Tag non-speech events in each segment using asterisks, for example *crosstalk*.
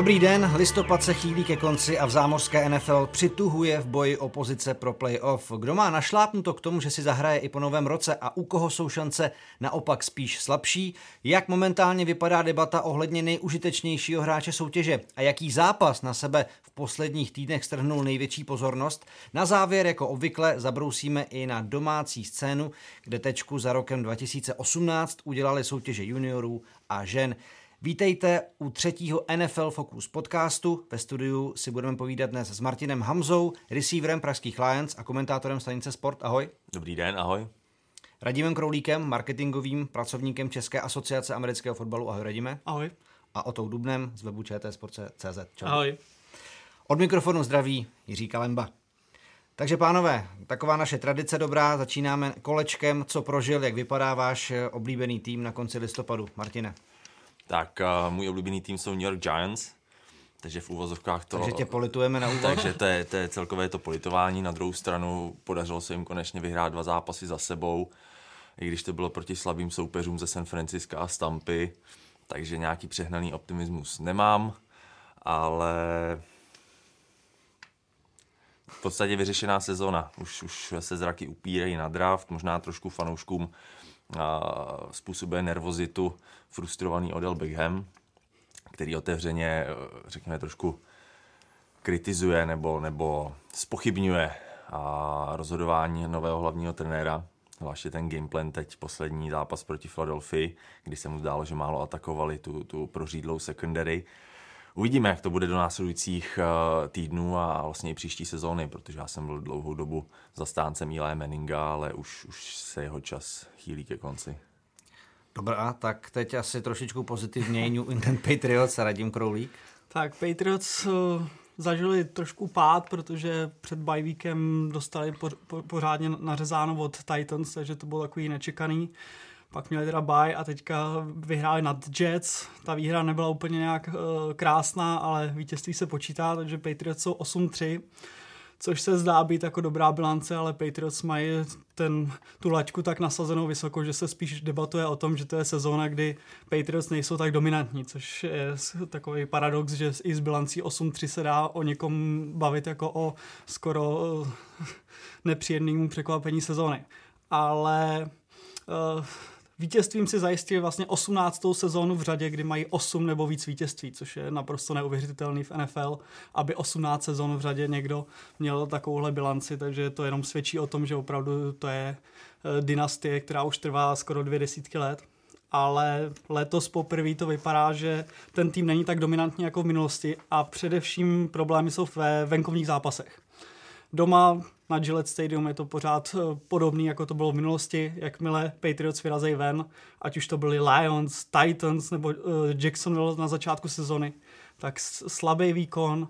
Dobrý den, listopad se chýlí ke konci a v zámořské NFL přituhuje v boji o pozice pro playoff. Kdo má našlápnuto k tomu, že si zahraje i po novém roce a u koho jsou šance naopak spíš slabší? Jak momentálně vypadá debata ohledně nejužitečnějšího hráče soutěže a jaký zápas na sebe v posledních týdnech strhnul největší pozornost? Na závěr, jako obvykle, zabrousíme i na domácí scénu, kde tečku za rokem 2018 udělali soutěže juniorů a žen. Vítejte u třetího NFL Focus podcastu. Ve studiu si budeme povídat dnes s Martinem Hamzou, receiverem pražských Lions a komentátorem stanice Sport. Ahoj. Dobrý den, ahoj. Radimem Kroulíkem, marketingovým pracovníkem České asociace amerického fotbalu. Ahoj, Radíme. Ahoj. A Otou Dubnem z webu čtsport.cz. Čau. Ahoj. Od mikrofonu zdraví Jiří Kalemba. Takže pánové, taková naše tradice dobrá, začínáme kolečkem, co prožil, jak vypadá váš oblíbený tým na konci listopadu. Martine. Tak uh, můj oblíbený tým jsou New York Giants, takže v úvozovkách to... Takže tě politujeme na úvod. Takže to je, to je celkové to politování. Na druhou stranu podařilo se jim konečně vyhrát dva zápasy za sebou, i když to bylo proti slabým soupeřům ze San Francisco a Stampy, takže nějaký přehnaný optimismus nemám, ale v podstatě vyřešená sezona. Už, už se zraky upírají na draft, možná trošku fanouškům způsobuje nervozitu frustrovaný Odell Beckham, který otevřeně, řekněme, trošku kritizuje nebo, nebo spochybňuje a rozhodování nového hlavního trenéra, zvláště ten gameplan teď poslední zápas proti Philadelphia, kdy se mu zdálo, že málo atakovali tu, tu prořídlou secondary. Uvidíme, jak to bude do následujících uh, týdnů a vlastně i příští sezóny, protože já jsem byl dlouhou dobu zastáncem Eli Manninga, ale už, už se jeho čas chýlí ke konci. Dobrá, tak teď asi trošičku pozitivněji New England *laughs* Patriots a Radim Kroulík. Tak Patriots uh, zažili trošku pád, protože před bajvíkem dostali po, po, pořádně nařezáno od Titans, takže to bylo takový nečekaný. Uh, pak měli teda bye a teďka vyhráli nad Jets. Ta výhra nebyla úplně nějak uh, krásná, ale vítězství se počítá, takže Patriots jsou 8-3 což se zdá být jako dobrá bilance, ale Patriots mají ten, tu laťku tak nasazenou vysoko, že se spíš debatuje o tom, že to je sezóna, kdy Patriots nejsou tak dominantní, což je takový paradox, že i s bilancí 8-3 se dá o někom bavit jako o skoro eh, nepříjemnému překvapení sezóny. Ale uh, Vítězstvím si zajistili vlastně 18. sezónu v řadě, kdy mají 8 nebo víc vítězství, což je naprosto neuvěřitelný v NFL, aby 18 sezón v řadě někdo měl takovouhle bilanci, takže to jenom svědčí o tom, že opravdu to je eh, dynastie, která už trvá skoro dvě desítky let ale letos poprvé to vypadá, že ten tým není tak dominantní jako v minulosti a především problémy jsou ve venkovních zápasech. Doma na Gillette Stadium je to pořád eh, podobný, jako to bylo v minulosti, jakmile Patriots vyrazejí ven, ať už to byli Lions, Titans nebo uh, Jacksonville na začátku sezony, tak slabý výkon,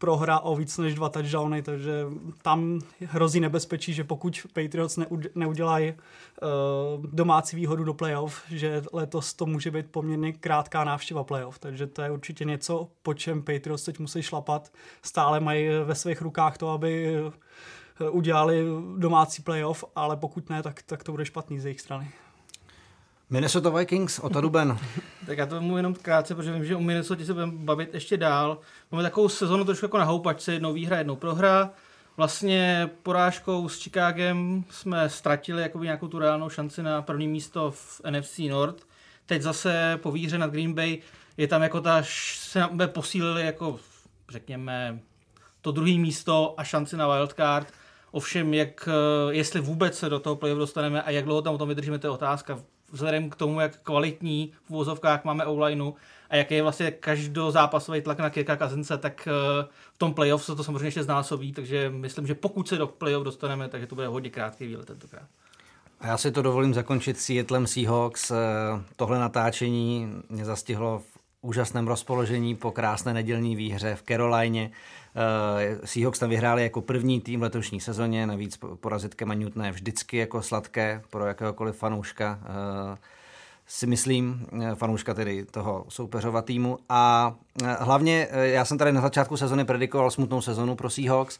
prohra o víc než dva touchdowny, takže tam hrozí nebezpečí, že pokud Patriots neudělají uh, domácí výhodu do playoff, že letos to může být poměrně krátká návštěva playoff, takže to je určitě něco, po čem Patriots teď musí šlapat. Stále mají ve svých rukách to, aby udělali domácí playoff, ale pokud ne, tak, tak to bude špatný z jejich strany. Minnesota Vikings, Ota Duben. *laughs* tak já to mu jenom krátce, protože vím, že o Minnesota se budeme bavit ještě dál. Máme takovou sezonu trošku jako na houpačce, jednou výhra, jednou prohra. Vlastně porážkou s Chicagem jsme ztratili jakoby nějakou tu reálnou šanci na první místo v NFC North. Teď zase po výhře nad Green Bay je tam jako ta, se posílili jako řekněme to druhé místo a šanci na wildcard. Ovšem, jak, jestli vůbec se do toho playoff dostaneme a jak dlouho tam o tom vydržíme, to je otázka vzhledem k tomu, jak kvalitní v úvozovkách máme online a jaký je vlastně každozápasový tlak na Kirka Kazince, tak eh, v tom playoff se to samozřejmě ještě znásobí, takže myslím, že pokud se do playoff dostaneme, takže to bude hodně krátký výlet tentokrát. A já si to dovolím zakončit Seattlem Seahawks. Eh, tohle natáčení mě zastihlo v úžasném rozpoložení po krásné nedělní výhře v Carolině. Uh, Seahawks tam vyhráli jako první tým v letošní sezóně, navíc porazit Kema Newtona je vždycky jako sladké pro jakéhokoliv fanouška. Uh, si myslím, eh, fanouška tedy toho soupeřova týmu. A hlavně, já jsem tady na začátku sezony predikoval smutnou sezonu pro Seahawks.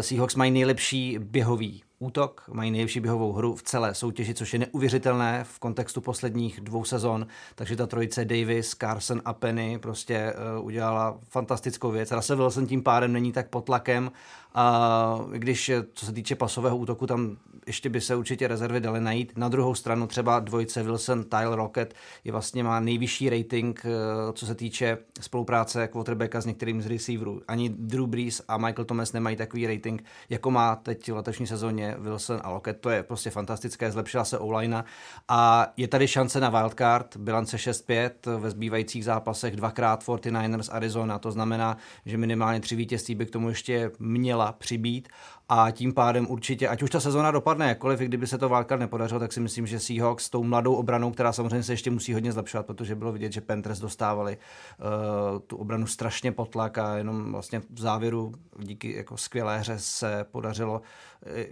Seahawks mají nejlepší běhový útok, mají nejlepší běhovou hru v celé soutěži, což je neuvěřitelné v kontextu posledních dvou sezon, takže ta trojice Davis, Carson a Penny prostě uh, udělala fantastickou věc. Russell Wilson tím pádem není tak pod tlakem a když co se týče pasového útoku, tam ještě by se určitě rezervy daly najít. Na druhou stranu třeba dvojice Wilson, Tyler Rocket je vlastně má nejvyšší rating, eh, co se týče spolupráce quarterbacka s některým z receiverů. Ani Drew Brees a Michael Thomas nemají takový rating, jako má teď v letošní sezóně Wilson a Rocket. To je prostě fantastické, zlepšila se online a je tady šance na wildcard, bilance 6-5 ve zbývajících zápasech dvakrát 49ers Arizona, to znamená, že minimálně tři vítězství by k tomu ještě měla přibít a tím pádem určitě, ať už ta sezona dopadne jakkoliv, kdyby se to Wildcard nepodařilo, tak si myslím, že Seahawks s tou mladou obranou, která samozřejmě se ještě musí hodně zlepšovat, protože bylo vidět, že Panthers dostávali uh, tu obranu strašně potlak a jenom vlastně v závěru díky jako skvělé hře se podařilo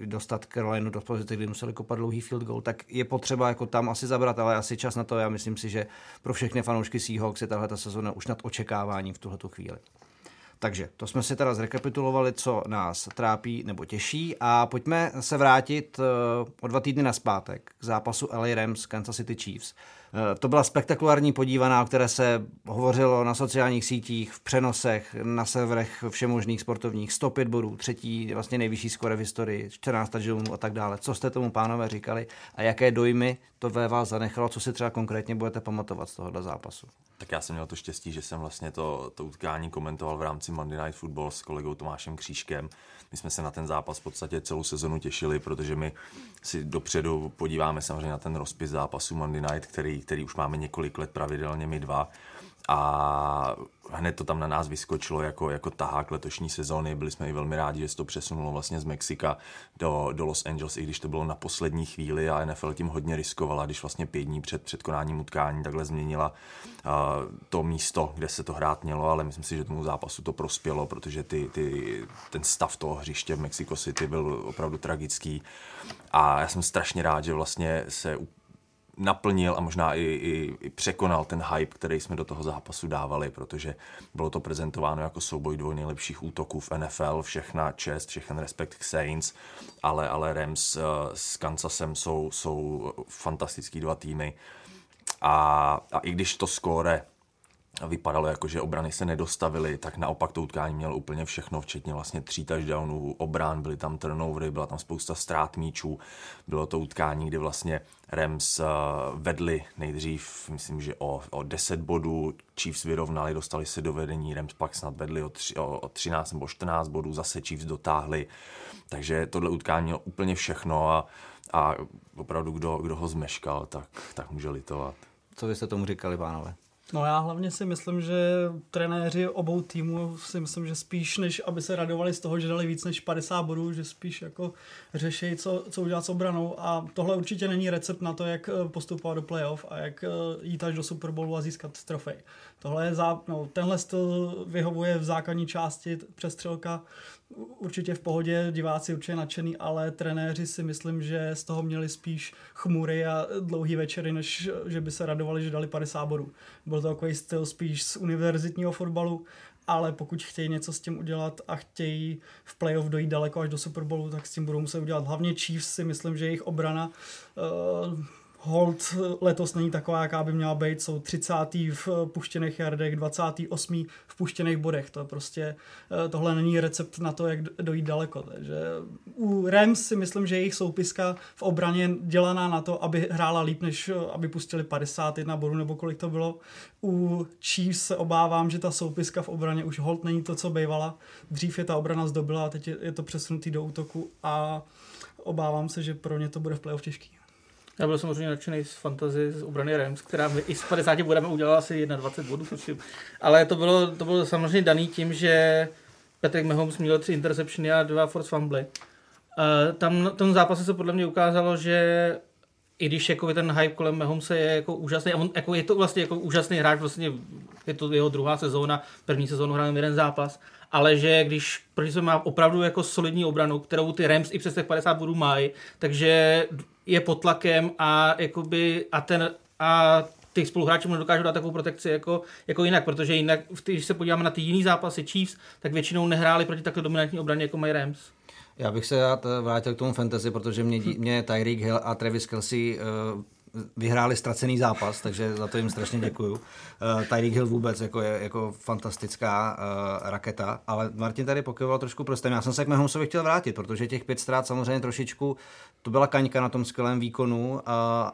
uh, dostat Carolinu do pozice, kdy museli kopat dlouhý field goal, tak je potřeba jako tam asi zabrat, ale asi čas na to. Já myslím si, že pro všechny fanoušky Seahawks je tahle ta sezona už nad očekávání v tuhle chvíli. Takže to jsme si teda zrekapitulovali, co nás trápí nebo těší a pojďme se vrátit eh, o dva týdny na zpátek k zápasu LA Rams Kansas City Chiefs. Eh, to byla spektakulární podívaná, o které se hovořilo na sociálních sítích, v přenosech, na serverech všemožných sportovních. 105 bodů, třetí vlastně nejvyšší skore v historii, 14 touchdownů a tak dále. Co jste tomu pánové říkali a jaké dojmy to ve vás zanechalo, co si třeba konkrétně budete pamatovat z tohohle zápasu? Tak já jsem měl to štěstí, že jsem vlastně to, to utkání komentoval v rámci Monday Night Football s kolegou Tomášem Křížkem. My jsme se na ten zápas v podstatě celou sezonu těšili, protože my si dopředu podíváme samozřejmě na ten rozpis zápasu Monday Night, který, který už máme několik let pravidelně my dva a hned to tam na nás vyskočilo jako, jako tahák letošní sezóny. Byli jsme i velmi rádi, že se to přesunulo vlastně z Mexika do, do Los Angeles, i když to bylo na poslední chvíli a NFL tím hodně riskovala, když vlastně pět dní před, před konáním utkání takhle změnila uh, to místo, kde se to hrát mělo, ale myslím si, že tomu zápasu to prospělo, protože ty, ty, ten stav toho hřiště v Mexico City byl opravdu tragický a já jsem strašně rád, že vlastně se naplnil a možná i, i, i překonal ten hype, který jsme do toho zápasu dávali, protože bylo to prezentováno jako souboj dvou nejlepších útoků v NFL, všechna čest, všechen respekt k Saints, ale, ale Rams uh, s Kansasem jsou, jsou fantastický dva týmy. A, a i když to skóre vypadalo jako, že obrany se nedostavily, tak naopak to utkání měl úplně všechno, včetně vlastně tří touchdownů, obrán, byly tam turnovery, byla tam spousta ztrát míčů. Bylo to utkání, kdy vlastně Rams uh, vedli nejdřív, myslím, že o, o 10 bodů, Chiefs vyrovnali, dostali se do vedení, Rams pak snad vedli o, tři, o, o 13 nebo 14 bodů, zase Chiefs dotáhli. Takže tohle utkání mělo úplně všechno a, a opravdu kdo, kdo ho zmeškal, tak, tak může litovat. Co vy jste tomu říkali, pánové? No já hlavně si myslím, že trenéři obou týmů si myslím, že spíš než aby se radovali z toho, že dali víc než 50 bodů, že spíš jako řeší, co, co udělat s obranou a tohle určitě není recept na to, jak eh, postupovat do playoff a jak eh, jít až do Super Bowlu a získat trofej. Tohle je zá, no, tenhle styl vyhovuje v základní části přestřelka určitě v pohodě, diváci určitě nadšený, ale trenéři si myslím, že z toho měli spíš chmury a dlouhý večery, než že by se radovali, že dali 50 bodů. Byl to takový styl spíš z univerzitního fotbalu, ale pokud chtějí něco s tím udělat a chtějí v playoff dojít daleko až do Super Bowlu, tak s tím budou muset udělat. Hlavně Chiefs si myslím, že jejich obrana uh, hold letos není taková, jaká by měla být. Jsou 30. v puštěných jardech, 28. v puštěných bodech. To je prostě, eh, tohle není recept na to, jak dojít daleko. Takže u Rams si myslím, že jejich soupiska v obraně dělaná na to, aby hrála líp, než eh, aby pustili 51 bodů nebo kolik to bylo. U Chiefs se obávám, že ta soupiska v obraně už hold není to, co bývala. Dřív je ta obrana zdobila teď je to přesunutý do útoku a obávám se, že pro ně to bude v playoff těžký. Já byl samozřejmě nadšený z fantazy z obrany Rams, která my i z 50 budeme udělala asi 21 bodů, tuším. Ale to bylo, to bylo samozřejmě daný tím, že Patrick Mahomes měl tři interceptiony a dva force fumble. Uh, tam na tom zápase se podle mě ukázalo, že i když jako ten hype kolem Mahomese je jako úžasný, a on jako je to vlastně jako úžasný hráč, vlastně je to jeho druhá sezóna, první sezónu hrál jeden zápas, ale že když protože má opravdu jako solidní obranu, kterou ty Rams i přes těch 50 bodů mají, takže je pod tlakem a, jakoby, a, ten, a ty spoluhráči mu nedokážou dát takovou protekci jako, jako jinak, protože jinak, když se podíváme na ty jiný zápasy Chiefs, tak většinou nehráli proti takhle dominantní obraně jako mají Rams. Já bych se rád vrátil k tomu fantasy, protože mě, mě Tyreek Hill a Travis Kelsey uh, vyhráli ztracený zápas, takže za to jim strašně děkuju. Uh, Tyreek Hill vůbec jako je jako fantastická uh, raketa, ale Martin tady pokyvoval trošku prostem. Já jsem se k Mahomsovi chtěl vrátit, protože těch pět ztrát samozřejmě trošičku, to byla kaňka na tom skvělém výkonu, uh,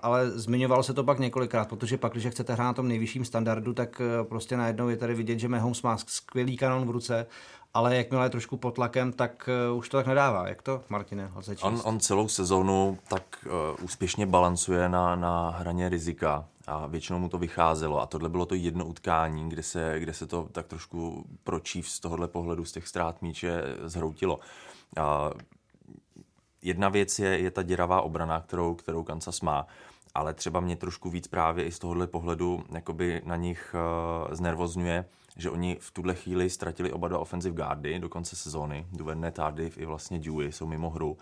ale zmiňoval se to pak několikrát, protože pak, když chcete hrát na tom nejvyšším standardu, tak uh, prostě najednou je tady vidět, že Mahomes má skvělý kanon v ruce ale jakmile je trošku pod tlakem, tak uh, už to tak nedává. Jak to, Martine, on, on celou sezónu tak uh, úspěšně balancuje na, na hraně rizika a většinou mu to vycházelo a tohle bylo to jedno utkání, kde se, kde se to tak trošku pročív z tohohle pohledu, z těch ztrát míče zhroutilo. A jedna věc je, je ta děravá obrana, kterou, kterou Kansas má, ale třeba mě trošku víc právě i z tohohle pohledu jakoby na nich uh, znervozňuje, že oni v tuhle chvíli ztratili oba dva offensive guardy do konce sezóny. Duverne Tardif i vlastně Dewey jsou mimo hru.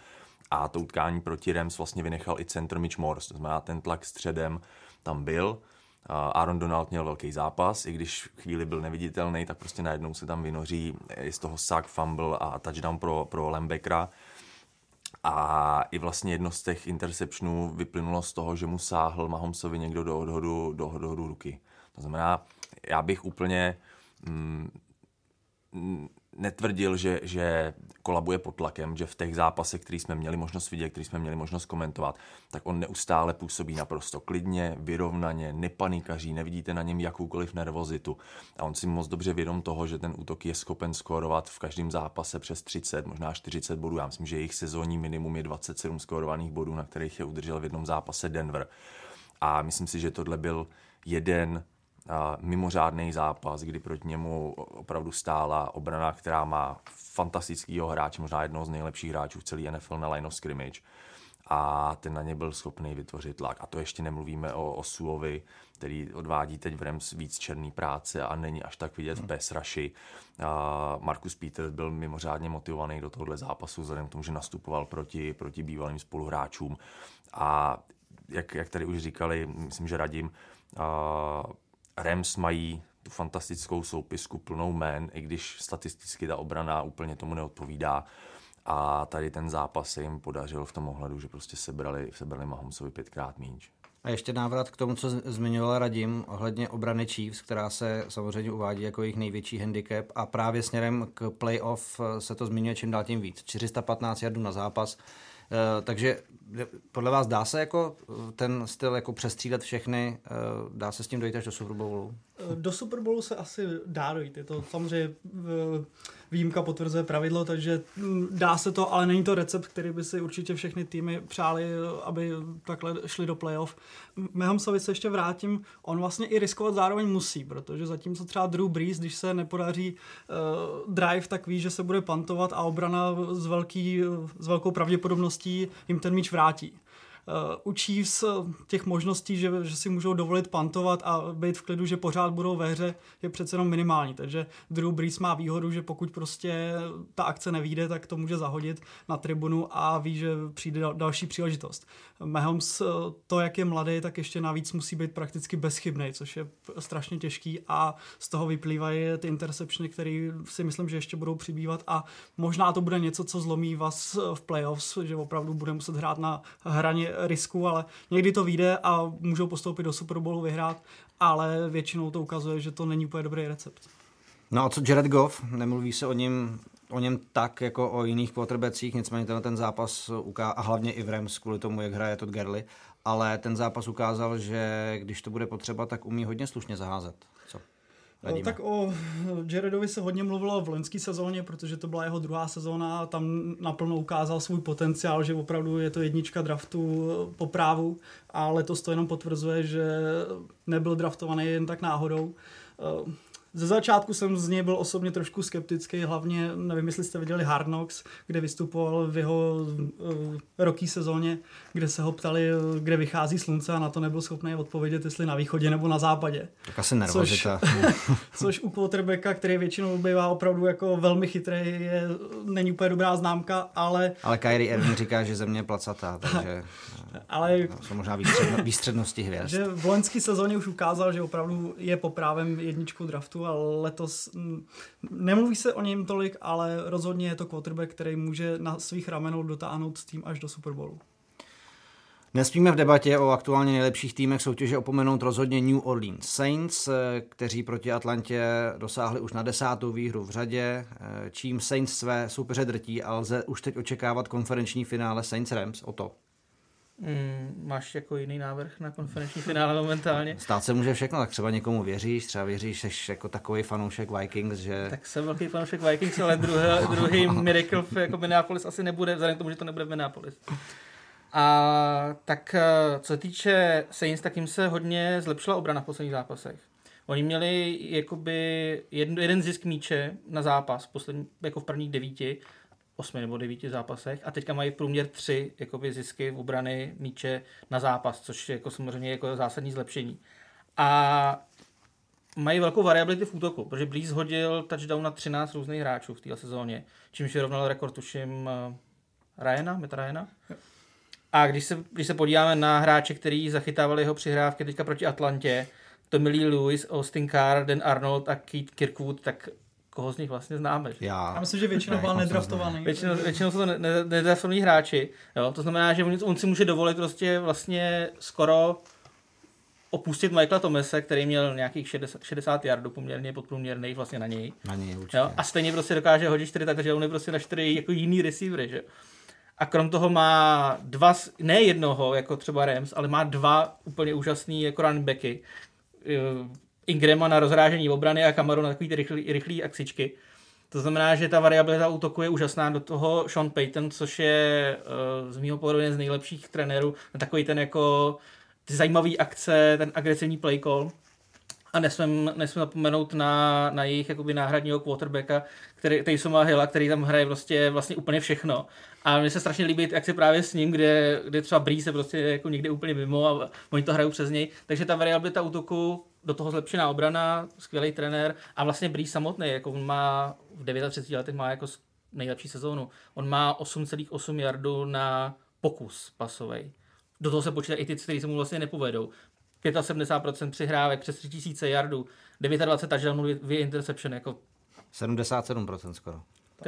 A to utkání proti Rams vlastně vynechal i center Mitch Morse. To znamená, ten tlak středem tam byl. Aaron Donald měl velký zápas, i když chvíli byl neviditelný, tak prostě najednou se tam vynoří i z toho sack, fumble a touchdown pro, pro Lembekra. A i vlastně jedno z těch interceptionů vyplynulo z toho, že mu sáhl Mahomesovi někdo do odhodu, do odhodu ruky. To znamená, já bych úplně mm, netvrdil, že, že kolabuje pod tlakem, že v těch zápasech, který jsme měli možnost vidět, který jsme měli možnost komentovat, tak on neustále působí naprosto klidně, vyrovnaně, nepanikaří, nevidíte na něm jakoukoliv nervozitu. A on si moc dobře vědom toho, že ten útok je schopen skórovat v každém zápase přes 30, možná 40 bodů. Já myslím, že jejich sezónní minimum je 27 skórovaných bodů, na kterých je udržel v jednom zápase Denver. A myslím si, že tohle byl jeden mimořádný zápas, kdy proti němu opravdu stála obrana, která má fantastického hráče, možná jednoho z nejlepších hráčů v celé NFL na line of scrimmage a ten na ně byl schopný vytvořit tlak. A to ještě nemluvíme o Osuovi, který odvádí teď v Rams víc černý práce a není až tak vidět v pass rushi. Markus Peters byl mimořádně motivovaný do tohohle zápasu, vzhledem k tomu, že nastupoval proti, proti bývalým spoluhráčům. A jak, jak tady už říkali, myslím, že radím, Rams mají tu fantastickou soupisku plnou jmén, i když statisticky ta obrana úplně tomu neodpovídá. A tady ten zápas se jim podařil v tom ohledu, že prostě sebrali, sebrali Mahomesovi pětkrát míč. A ještě návrat k tomu, co zmiňoval Radim ohledně obrany Chiefs, která se samozřejmě uvádí jako jejich největší handicap a právě směrem k playoff se to zmiňuje čím dál tím víc. 415 jardů na zápas, Eh, takže podle vás dá se jako ten styl jako přestřídat všechny, eh, dá se s tím dojít až do Super Bowlu? Eh, do Super Bowlu se asi dá dojít. Je to samozřejmě výjimka potvrzuje pravidlo, takže hm, dá se to, ale není to recept, který by si určitě všechny týmy přáli, aby takhle šli do playoff. Mahomsovi se ještě vrátím, on vlastně i riskovat zároveň musí, protože zatímco třeba Drew Brees, když se nepodaří drive, tak ví, že se bude pantovat a obrana s, velký, s velkou pravděpodobností jim ten míč vrátí. Uh, u Chiefs těch možností, že, že si můžou dovolit pantovat a být v klidu, že pořád budou ve hře, je přece jenom minimální. Takže Drew Brees má výhodu, že pokud prostě ta akce nevíde, tak to může zahodit na tribunu a ví, že přijde další příležitost. Mahomes, eh, to, jak je mladý, tak ještě navíc musí být prakticky bezchybný, což je strašně těžký a z toho vyplývají ty interceptiony, které si myslím, že ještě budou přibývat a možná to bude něco, co zlomí vás v playoffs, že opravdu bude muset hrát na hraně risku, ale někdy to vyjde a můžou postoupit do Super Bowlu, vyhrát, ale většinou to ukazuje, že to není úplně dobrý recept. No a co Jared Goff? Nemluví se o něm o něm tak jako o jiných quarterbackích, nicméně ten, ten zápas uká, a hlavně i v Rams kvůli tomu, jak hraje Todd Gurley, ale ten zápas ukázal, že když to bude potřeba, tak umí hodně slušně zaházet. No, tak o Jaredovi se hodně mluvilo v loňské sezóně, protože to byla jeho druhá sezóna a tam naplno ukázal svůj potenciál, že opravdu je to jednička draftu po právu a letos to jenom potvrzuje, že nebyl draftovaný jen tak náhodou. Ze začátku jsem z něj byl osobně trošku skeptický, hlavně, nevím, jestli jste viděli Hard Knocks, kde vystupoval v jeho uh, roky sezóně, kde se ho ptali, kde vychází slunce a na to nebyl schopný odpovědět, jestli na východě nebo na západě. Tak asi nervozita. Což, *laughs* což u quarterbacka, který většinou bývá opravdu jako velmi chytrý, je, není úplně dobrá známka, ale... Ale Kyrie Irving říká, že země je placatá, *laughs* takže ale, jsou možná výstředno, výstřednosti hvězd. Že v loňské sezóně už ukázal, že opravdu je po právem jedničkou draftu a letos nemluví se o něm tolik, ale rozhodně je to quarterback, který může na svých ramenou dotáhnout tým až do Super Bowlu. Nesmíme v debatě o aktuálně nejlepších týmech soutěže opomenout rozhodně New Orleans Saints, kteří proti Atlantě dosáhli už na desátou výhru v řadě, čím Saints své soupeře drtí a lze už teď očekávat konferenční finále Saints Rams o to. Mm, máš jako jiný návrh na konferenční finále momentálně? Stát se může všechno, tak třeba někomu věříš, třeba věříš, jsi jako takový fanoušek Vikings, že... Tak jsem velký fanoušek Vikings, ale druhý, *laughs* druhý Miracle jako Minneapolis asi nebude, vzhledem k tomu, že to nebude v Minneapolis. A tak eh, co se týče Saints, tak jim se hodně zlepšila obrana v posledních zápasech. Oni měli jakoby jeden, jeden zisk míče na zápas, poslední, jako v prvních devíti, osmi nebo devíti zápasech a teďka mají v průměr tři jakoby, zisky v obrany míče na zápas, což je jako samozřejmě jako zásadní zlepšení. A mají velkou variabilitu v útoku, protože Breeze hodil touchdown na 13 různých hráčů v této sezóně, čímž vyrovnal rekord, tuším, uh, Ryana, Meta Ryana. A když se, když se podíváme na hráče, který zachytávali jeho přihrávky teďka proti Atlantě, Tommy Lee Lewis, Austin Carr, Dan Arnold a Keith Kirkwood, tak koho z nich vlastně známe. Že? Já. Já myslím, že většinou byl nedraftovaný. Většinou, většinou jsou to nedraftovaní hráči. Jo? To znamená, že on, on si může dovolit prostě vlastně skoro opustit Michaela Tomese, který měl nějakých 60, 60 yardů poměrně podprůměrných vlastně na něj. Na něj určitě. Jo? A stejně prostě dokáže hodit 4 takže on je prostě na 4 jako jiný receivery, že a krom toho má dva, ne jednoho, jako třeba Rams, ale má dva úplně úžasný jako running backy. Ingrama na rozrážení obrany a Kamaru na takový ty rychlý, rychlý akcičky. To znamená, že ta variabilita útoku je úžasná. Do toho Sean Payton, což je uh, z mého pohledu jeden z nejlepších trenérů, na takový ten jako ty zajímavý akce, ten agresivní play call. A nesmím, nesmím zapomenout na, na jejich jakoby náhradního quarterbacka, který, Taysoma Hilla, který tam hraje prostě vlastně úplně všechno. A mně se strašně líbí jak si právě s ním, kde, kde třeba Bree se prostě jako někde úplně mimo a oni to hrajou přes něj. Takže ta variabilita útoku, do toho zlepšená obrana, skvělý trenér a vlastně Bree samotný, jako on má v 39 letech má jako nejlepší sezónu. On má 8,8 yardů na pokus pasový. Do toho se počítají i ty, které se mu vlastně nepovedou. 75% přihrávek, přes 3000 yardů, 29 touchdownů, 2 interception, jako 77% skoro.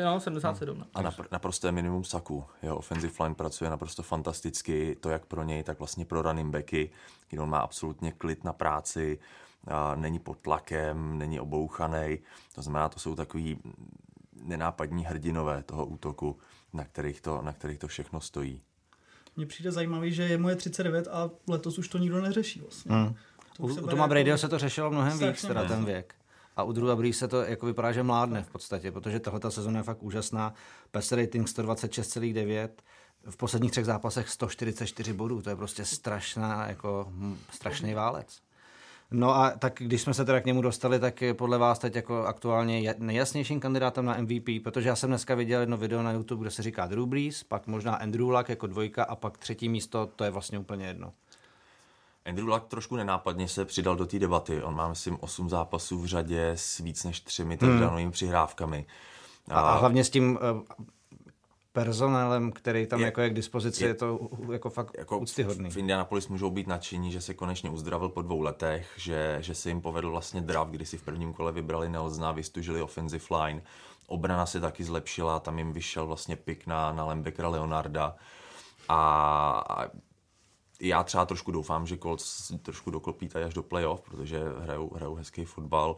No, 77. No. A napr- naprosté minimum saku. Jeho offensive line pracuje naprosto fantasticky, to jak pro něj, tak vlastně pro running backy, kdy on má absolutně klid na práci, není pod tlakem, není obouchaný. To znamená, to jsou takový nenápadní hrdinové toho útoku, na kterých to, na kterých to všechno stojí. Mně přijde zajímavý, že je mu je 39 a letos už to nikdo neřeší vlastně. Hmm. To u, u Toma Bradyho jako... se to řešilo mnohem víc, teda ten věk. A u Drewa Brees se to jako vypadá, že mládne v podstatě, protože tahle sezóna je fakt úžasná. Pass rating 126,9, v posledních třech zápasech 144 bodů, to je prostě strašná, jako hm, strašný válec. No a tak když jsme se teda k němu dostali, tak je podle vás teď jako aktuálně nejjasnějším kandidátem na MVP, protože já jsem dneska viděl jedno video na YouTube, kde se říká Drew Brees, pak možná Andrew Luck jako dvojka a pak třetí místo, to je vlastně úplně jedno. Andrew Luck trošku nenápadně se přidal do té debaty. On má, myslím, 8 zápasů v řadě s víc než třemi touchdownovými hmm. přihrávkami. A, a hlavně s tím personelem, který tam je, jako je k dispozici, je, je to jako fakt jako úctyhodný. V Indianapolis můžou být nadšení, že se konečně uzdravil po dvou letech, že, že se jim povedl vlastně draft, kdy si v prvním kole vybrali Nelsona, vystužili offensive line, obrana se taky zlepšila, tam jim vyšel vlastně pik na, na Lembeckera Leonarda a já třeba trošku doufám, že Colts trošku doklopí tady až do playoff, protože hrajou, hrajou hezký fotbal.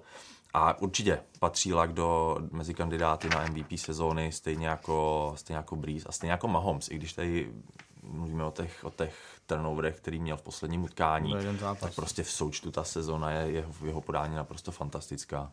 A určitě patří Lak do, mezi kandidáty na MVP sezóny, stejně jako, stejně jako Breeze a stejně jako Mahomes, i když tady mluvíme o těch, o těch turnoverech, který měl v posledním utkání, tak prostě v součtu ta sezóna je jeho, jeho podání naprosto fantastická.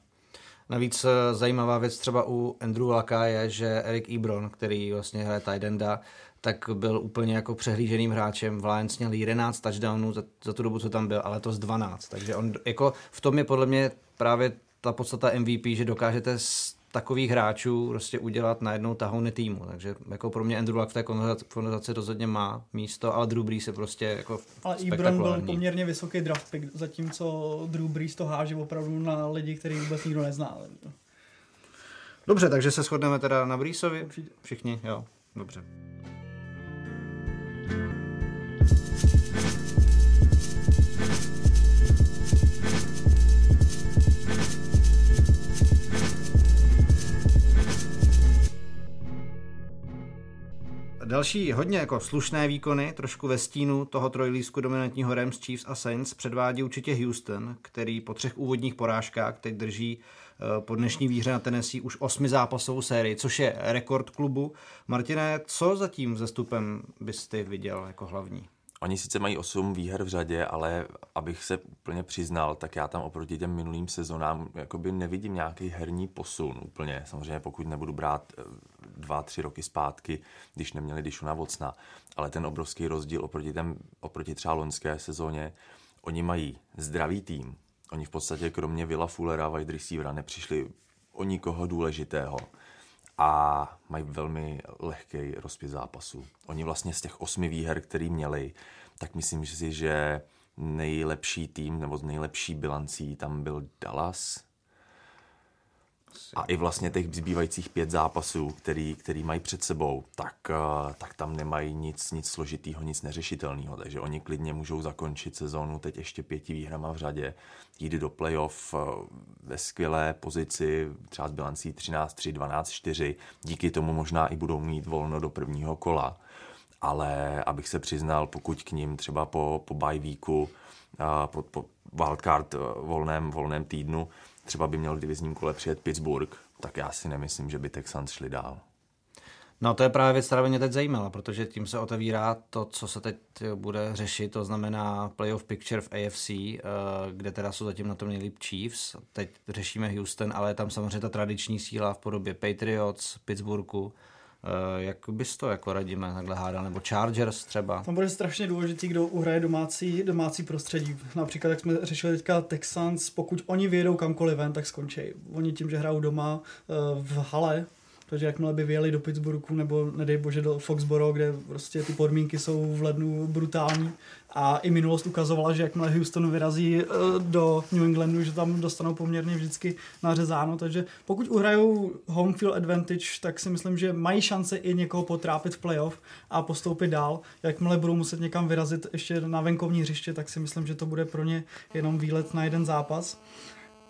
Navíc eh, zajímavá věc třeba u Andrew Laka je, že Erik Ebron, který vlastně hraje tight enda, tak byl úplně jako přehlíženým hráčem. V Lions měl 11 touchdownů za, za tu dobu, co tam byl, ale to z 12. Takže on jako v tom je podle mě právě ta podstata MVP, že dokážete z takových hráčů prostě udělat najednou tahouny týmu. Takže jako pro mě Andrew Luck v té konverzaci rozhodně má místo, ale Drew Brees je prostě jako Ale Ibron byl poměrně vysoký draft pick, zatímco Drew Brees to háže opravdu na lidi, který vůbec nikdo nezná. Dobře, takže se shodneme teda na Breesovi? Všichni, jo. Dobře. Další hodně jako slušné výkony, trošku ve stínu toho trojlísku dominantního Rams, Chiefs a Saints předvádí určitě Houston, který po třech úvodních porážkách teď drží eh, po dnešní výhře na Tennessee už osmi zápasovou sérii, což je rekord klubu. Martine, co zatím zestupem byste viděl jako hlavní? Oni sice mají 8 výher v řadě, ale abych se úplně přiznal, tak já tam oproti těm minulým sezonám jakoby nevidím nějaký herní posun úplně. Samozřejmě pokud nebudu brát eh, dva, tři roky zpátky, když neměli Dishuna Vocna, ale ten obrovský rozdíl oproti, těm, oproti třeba loňské sezóně, oni mají zdravý tým. Oni v podstatě kromě Villa Fullera, wide receivera, nepřišli o nikoho důležitého a mají velmi lehký rozpis zápasu. Oni vlastně z těch osmi výher, který měli, tak myslím si, že nejlepší tým nebo z nejlepší bilancí tam byl Dallas, a i vlastně těch zbývajících pět zápasů, který, který mají před sebou, tak, eh, tak tam nemají nic, nic složitýho, nic neřešitelného. Takže oni klidně můžou zakončit sezónu teď ještě pěti výhrama v řadě, jít do playoff eh, ve skvělé pozici, třeba s bilancí 13-3, 12-4. Díky tomu možná i budou mít volno do prvního kola. Ale abych se přiznal, pokud k ním třeba po, po bye weeku, eh, po, po wildcard volném, volném týdnu, třeba by měl v divizním kole přijet Pittsburgh, tak já si nemyslím, že by Texans šli dál. No to je právě věc, která mě teď zajímala, protože tím se otevírá to, co se teď bude řešit, to znamená playoff picture v AFC, eh, kde teda jsou zatím na tom nejlíp Chiefs. Teď řešíme Houston, ale je tam samozřejmě ta tradiční síla v podobě Patriots, Pittsburghu, jak bys to jako radíme takhle hádal, nebo Chargers třeba? Tam bude strašně důležitý, kdo uhraje domácí, domácí prostředí. Například, jak jsme řešili teďka Texans, pokud oni vyjedou kamkoliv ven, tak skončí. Oni tím, že hrajou doma eh, v hale, takže jakmile by vyjeli do Pittsburghu nebo nedej bože do Foxboro, kde prostě ty podmínky jsou v lednu brutální a i minulost ukazovala, že jakmile Houston vyrazí eh, do New Englandu, že tam dostanou poměrně vždycky nařezáno, takže pokud uhrajou home field advantage, tak si myslím, že mají šance i někoho potrápit v playoff a postoupit dál. Jakmile budou muset někam vyrazit ještě na venkovní hřiště, tak si myslím, že to bude pro ně jenom výlet na jeden zápas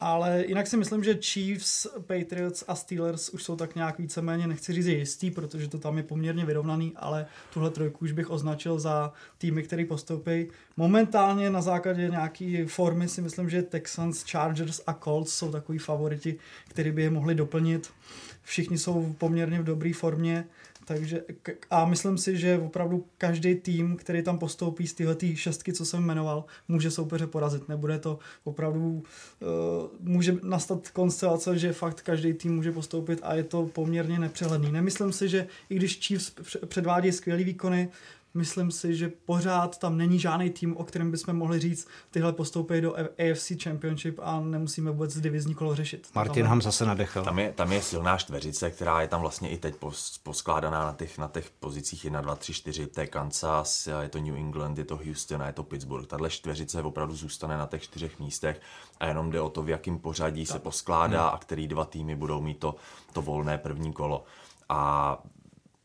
ale jinak si myslím, že Chiefs, Patriots a Steelers už jsou tak nějak víceméně, nechci říct jistý, protože to tam je poměrně vyrovnaný, ale tuhle trojku už bych označil za týmy, který postoupí. Momentálně na základě nějaký formy si myslím, že Texans, Chargers a Colts jsou takový favoriti, který by je mohli doplnit. Všichni jsou poměrně v dobré formě. Takže a myslím si, že opravdu každý tým, který tam postoupí z tyhle šestky, co jsem jmenoval, může soupeře porazit. Nebude to opravdu, uh, může nastat konstelace, že fakt každý tým může postoupit a je to poměrně nepřehledný. Nemyslím si, že i když Chiefs předvádí skvělý výkony, myslím si, že pořád tam není žádný tým, o kterém bychom mohli říct, tyhle postoupí do AFC Championship a nemusíme vůbec divizní kolo řešit. Martin Ham zase nadechl. Tam je, tam je silná čtveřice, která je tam vlastně i teď poskládaná na těch, na těch pozicích 1, 2, 3, 4. To je Kansas, je to New England, je to Houston a je to Pittsburgh. Tahle čtveřice opravdu zůstane na těch čtyřech místech a jenom jde o to, v jakém pořadí tak. se poskládá hmm. a který dva týmy budou mít to, to volné první kolo. A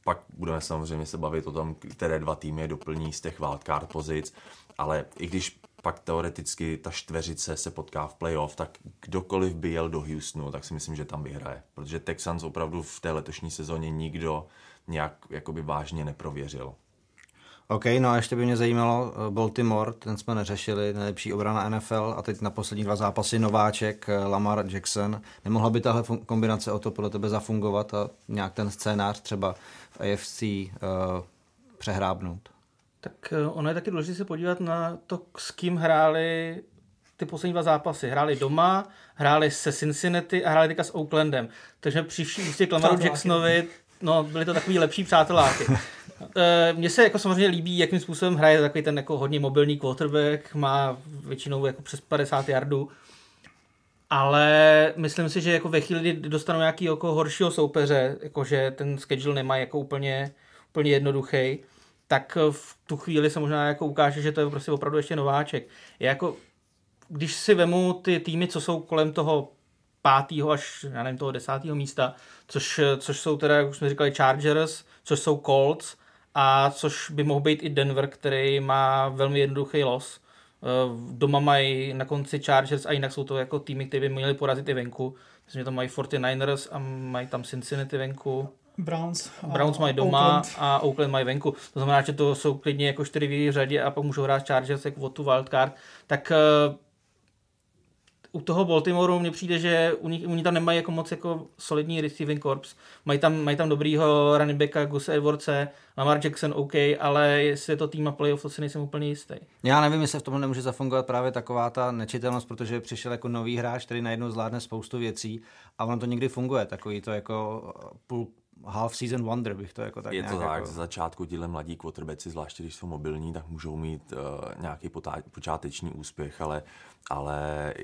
pak budeme samozřejmě se bavit o tom, které dva týmy doplní z těch wildcard pozic, ale i když pak teoreticky ta čtveřice se potká v playoff, tak kdokoliv by jel do Houstonu, tak si myslím, že tam vyhraje. Protože Texans opravdu v té letošní sezóně nikdo nějak jakoby vážně neprověřil. OK, no a ještě by mě zajímalo eh, Baltimore, ten jsme neřešili, nejlepší obrana NFL a teď na poslední dva zápasy nováček eh, Lamar Jackson. Nemohla by tahle kombinace o to podle tebe zafungovat a nějak ten scénář třeba v AFC uh, eh, přehrábnout? Tak ono je taky důležité se podívat na to, s kým hráli ty poslední dva zápasy. Hráli doma, hráli se Cincinnati a hráli teďka s Oaklandem. Takže při vší ústě k Lamaru Jacksonovi no, byli to takový lepší přáteláky. *laughs* Eh, mně se jako samozřejmě líbí, jakým způsobem hraje takový ten jako hodně mobilní quarterback, má většinou jako přes 50 yardů. ale myslím si, že jako ve chvíli, kdy dostanou nějaký jako horšího soupeře, jakože ten schedule nemá jako úplně, úplně jednoduchý, tak v tu chvíli se možná jako ukáže, že to je prostě opravdu ještě nováček. Je jako, když si vemu ty týmy, co jsou kolem toho pátého až, já nevím, toho desátého místa, což, což jsou teda, jak už jsme říkali, Chargers, což jsou Colts, a což by mohl být i Denver, který má velmi jednoduchý los. Eh, doma mají na konci Chargers a jinak jsou to jako týmy, které by měly porazit i venku. Myslím, že tam mají 49ers a mají tam Cincinnati venku. Browns. Browns mají doma Oakland. a Oakland mají venku. To znamená, že to jsou klidně jako čtyři v řadě a pak můžou hrát Chargers jako o tu wildcard. Tak uh, u toho Baltimoreu mně přijde, že u nich, u nich tam nemají jako moc jako solidní receiving corps. Mají tam, mají tam dobrýho running backa Gus Edwardse, Lamar Jackson OK, ale jestli je to tým a playoff, to si nejsem úplně jistý. Já nevím, jestli v tom nemůže zafungovat právě taková ta nečitelnost, protože přišel jako nový hráč, který najednou zvládne spoustu věcí a ono to někdy funguje, takový to jako půl, half season wonder bych to jako tak Je to tak, jako... z začátku tíhle mladí quarterbacki, zvláště když jsou mobilní, tak můžou mít uh, nějaký potá- počáteční úspěch, ale, ale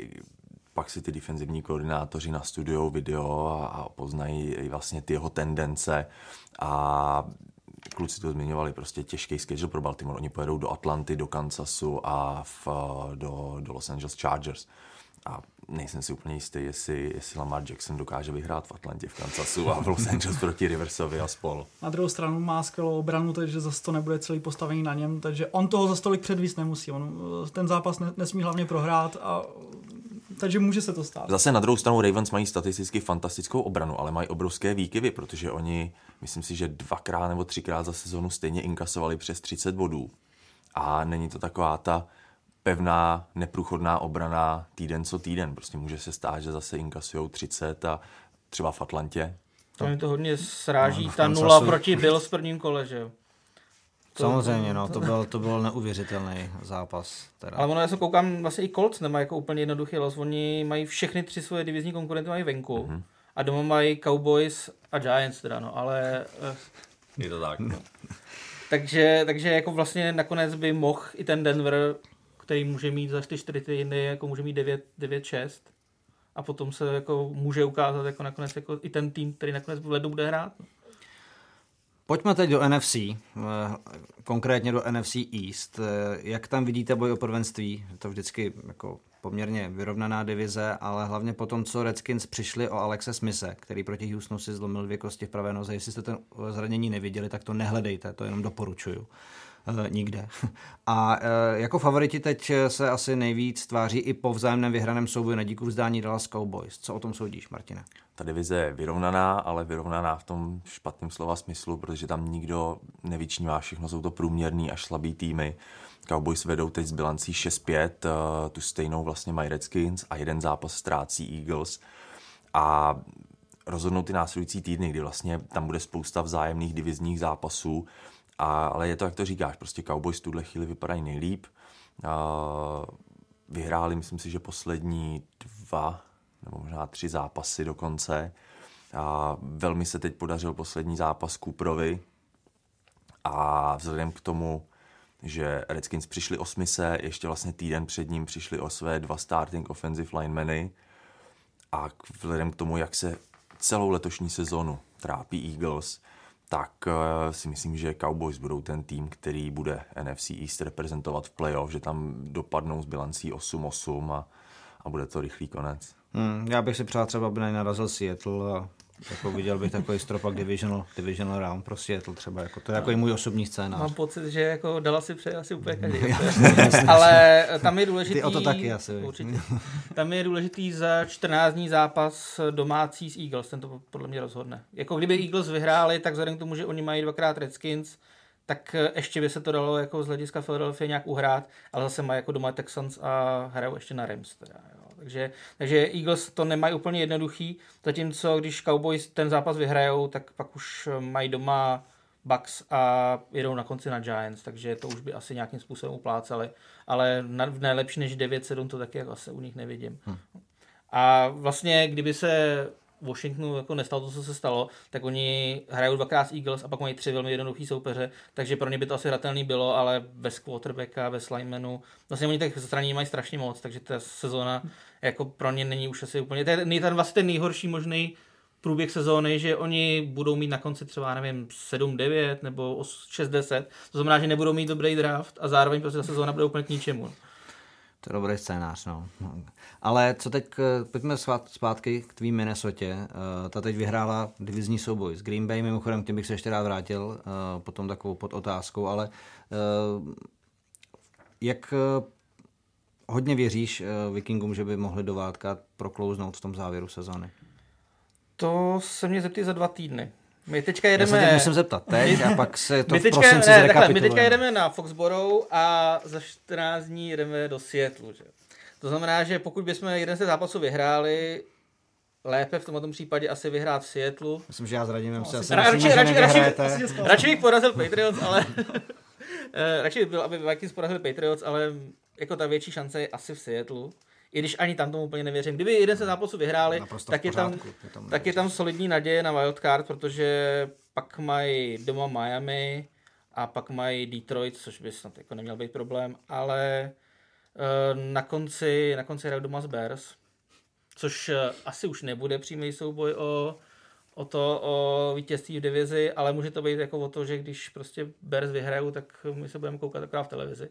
pak si ty defenzivní koordinátoři nastudujou video a, a poznají vlastně ty jeho tendence a kluci to zmiňovali, prostě těžký schedule pro Baltimore. Oni pojedou do Atlanty, do Kansasu a v, do, do Los Angeles Chargers. A nejsem si úplně jistý, jestli, jestli Lamar Jackson dokáže vyhrát v Atlantě, v Kansasu a v Los Angeles proti Riversovi a spol. Na druhou stranu má skvělou obranu, takže zase to nebude celý postavený na něm, takže on toho za stolik předvíst nemusí. On ten zápas nesmí hlavně prohrát a takže může se to stát. Zase na druhou stranu Ravens mají statisticky fantastickou obranu, ale mají obrovské výkyvy, protože oni, myslím si, že dvakrát nebo třikrát za sezonu stejně inkasovali přes 30 bodů. A není to taková ta pevná, neprůchodná obrana týden co týden. Prostě může se stát, že zase inkasují 30 a třeba v Atlantě. To mi to hodně sráží, no, ta nula proti Bills v prvním kole, že jo? To, Samozřejmě, no, to byl, to byl neuvěřitelný zápas. Teda. Ale ono, já se koukám, vlastně i Colts nemá jako úplně jednoduchý los. Oni mají všechny tři svoje divizní konkurenty mají venku. Mm-hmm. A doma mají Cowboys a Giants teda, no, ale... Eh, Je to tak. No. *laughs* takže, takže jako vlastně nakonec by mohl i ten Denver, který může mít za 4 týdny, jako může mít 9-6 a potom se jako může ukázat jako nakonec jako i ten tým, který nakonec v ledu bude hrát. No. Pojďme teď do NFC, eh, konkrétně do NFC East. Eh, jak tam vidíte boj o prvenství? Je to vždycky jako poměrně vyrovnaná divize, ale hlavně po tom, co Redskins přišli o Alexe Smise, který proti Houstonu si zlomil dvě kosti v pravé noze. Jestli jste ten zranění neviděli, tak to nehledejte, to jenom doporučuju. Nikde. *laughs* A jako favoriti teď se asi nejvíc tváří i po vzájemném vyhraném souboji na díku vzdání Dallas Cowboys. Co o tom soudíš, Martine? Ta divize je vyrovnaná, ale vyrovnaná v tom špatném slova smyslu, protože tam nikdo nevyčnívá všechno, jsou to průměrný až slabý týmy. Cowboys vedou teď s bilancí 6-5, eh, tu stejnou vlastně mají Redskins a jeden zápas ztrácí Eagles. A rozhodnou ty následující týdny, kdy vlastně tam bude spousta vzájemných divizních zápasů, a, ale je to, jak to říkáš, prostě Cowboys v tuhle chvíli vypadají nejlíp. A, vyhráli, myslím si, že poslední dva nebo možná tři zápasy dokonce. A velmi se teď podařil poslední zápas Cooperovi a vzhledem k tomu, že Redskins přišli osmise, ještě vlastně týden před ním přišli o své dva starting offensive linemeny a vzhledem k tomu, jak se celou letošní sezonu trápí Eagles, tak uh, si myslím, že Cowboys budou ten tým, který bude NFC East reprezentovat v playoff, že tam dopadnou s bilancí 8-8 a, a bude to rychlý konec. Hmm, já bych si přál třeba, aby narazil Seattle a jako viděl bych takový stropak divisional, divisional round pro Seattle třeba. Jako, to je jako i můj osobní scénář. Mám pocit, že jako dala si přeje asi úplně každý. *laughs* Ale tam je důležitý... Ty o to taky asi. Určitě. Tam je důležitý za 14 dní zápas domácí s Eagles, ten to podle mě rozhodne. Jako kdyby Eagles vyhráli, tak vzhledem k tomu, že oni mají dvakrát Redskins, tak ještě by se to dalo jako z hlediska Philadelphia nějak uhrát, ale zase mají jako doma Texans a hrajou ještě na Rams. Teda, jo. Takže, takže Eagles to nemají úplně jednoduchý, zatímco když Cowboys ten zápas vyhrajou, tak pak už mají doma Bucks a jedou na konci na Giants, takže to už by asi nějakým způsobem upláceli, ale na, ne lepší než 9-7 to taky asi u nich nevidím. Hmm. A vlastně, kdyby se Washingtonu jako nestalo to, co se stalo, tak oni hrajou dvakrát Eagles a pak mají tři velmi jednoduchý soupeře, takže pro ně by to asi hratelný bylo, ale bez quarterbacka, bez linemanu, vlastně oni těch zranění mají strašně moc, takže ta sezóna jako pro ně není už asi úplně, to je ten vlastně ten nejhorší možný průběh sezóny, že oni budou mít na konci třeba, nevím, 7-9 nebo 6-10, to znamená, že nebudou mít dobrý draft a zároveň prostě ta sezóna bude úplně k ničemu. To je dobrý scénář, no. Ale co teď, pojďme zpátky k tvým Minnesota. Eh, ta teď vyhrála divizní souboj s Green Bay, mimochodem, k těm bych se ještě rád vrátil, eh, potom takovou pod otázkou, ale eh, jak hodně věříš Vikingům, že by mohli do Wildcard proklouznout v tom závěru sezóny? To se mě zeptý za dva týdny. My teďka jedeme... Já se musím zeptat teď a pak se to my teďka, v prosinci ne, takhle, My teďka jedeme na Foxborough a za 14 dní jedeme do Seattle. Že? To znamená, že pokud bychom jeden ze zápasů vyhráli, lépe v tomto případě asi vyhrát v Seattle. Myslím, že já zradím, no, si asi radši, myslím, radši, radši, radši, radši bych porazil Patriots, ale *laughs* eh, radši bych byl, aby Vikings porazil Patriots, ale jako ta větší šance je asi v Seattle i když ani tam tomu úplně nevěřím. Kdyby jeden se zápasů vyhráli, tak je, tam, je tam tak je tam solidní naděje na wildcard, protože pak mají doma Miami a pak mají Detroit, což by snad jako neměl být problém, ale uh, na konci, na konci hrajou doma z Bears, což uh, asi už nebude přímý souboj o, o to, o vítězství v divizi, ale může to být jako o to, že když prostě Bears vyhrajou, tak my se budeme koukat akorát v televizi.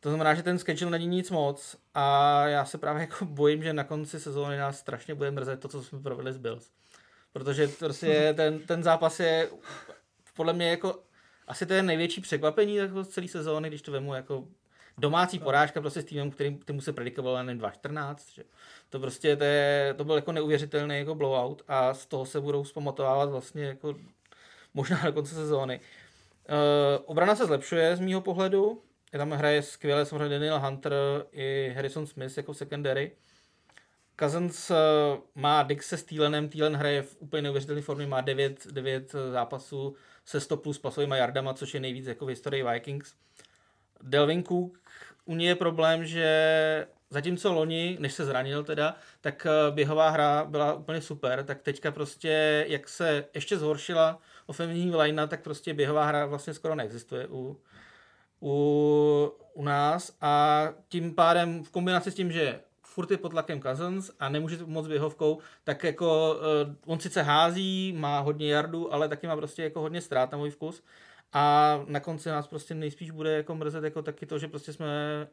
To znamená, že ten schedule není nic moc a já se právě jako bojím, že na konci sezóny nás strašně bude mrzet to, co jsme provedli s Bills. Protože prostě ten, ten zápas je podle mě jako asi to je největší překvapení jako celé sezóny, když to vemu jako domácí porážka prostě s týmem, kterým týmu se predikoval na 2-14. Že? To prostě to, je, to byl jako neuvěřitelný jako blowout a z toho se budou zpamatovávat vlastně jako možná do konce sezóny. Uh, obrana se zlepšuje z mýho pohledu, tam hraje skvěle samozřejmě Daniel Hunter i Harrison Smith jako secondary. Cousins eh, má Dix se Steelenem, Thielen hraje v úplně neuvěřitelné formě, má 9, 9 zápasů se 100 plus pasovými yardama, což je nejvíc jako v historii Vikings. Delvin Cook, u něj je problém, že zatímco loni, než se zranil teda, tak eh, běhová hra byla úplně super, tak teďka prostě, jak se ještě zhoršila ofenzivní line, tak prostě běhová hra vlastně skoro neexistuje u, u, u nás a tím pádem v kombinaci s tím, že furt je pod tlakem Cousins a nemůže moc běhovkou, tak jako uh, on sice hází, má hodně jardů, ale taky má prostě jako hodně ztrát na můj vkus. A na konci nás prostě nejspíš bude jako mrzet jako taky to, že prostě jsme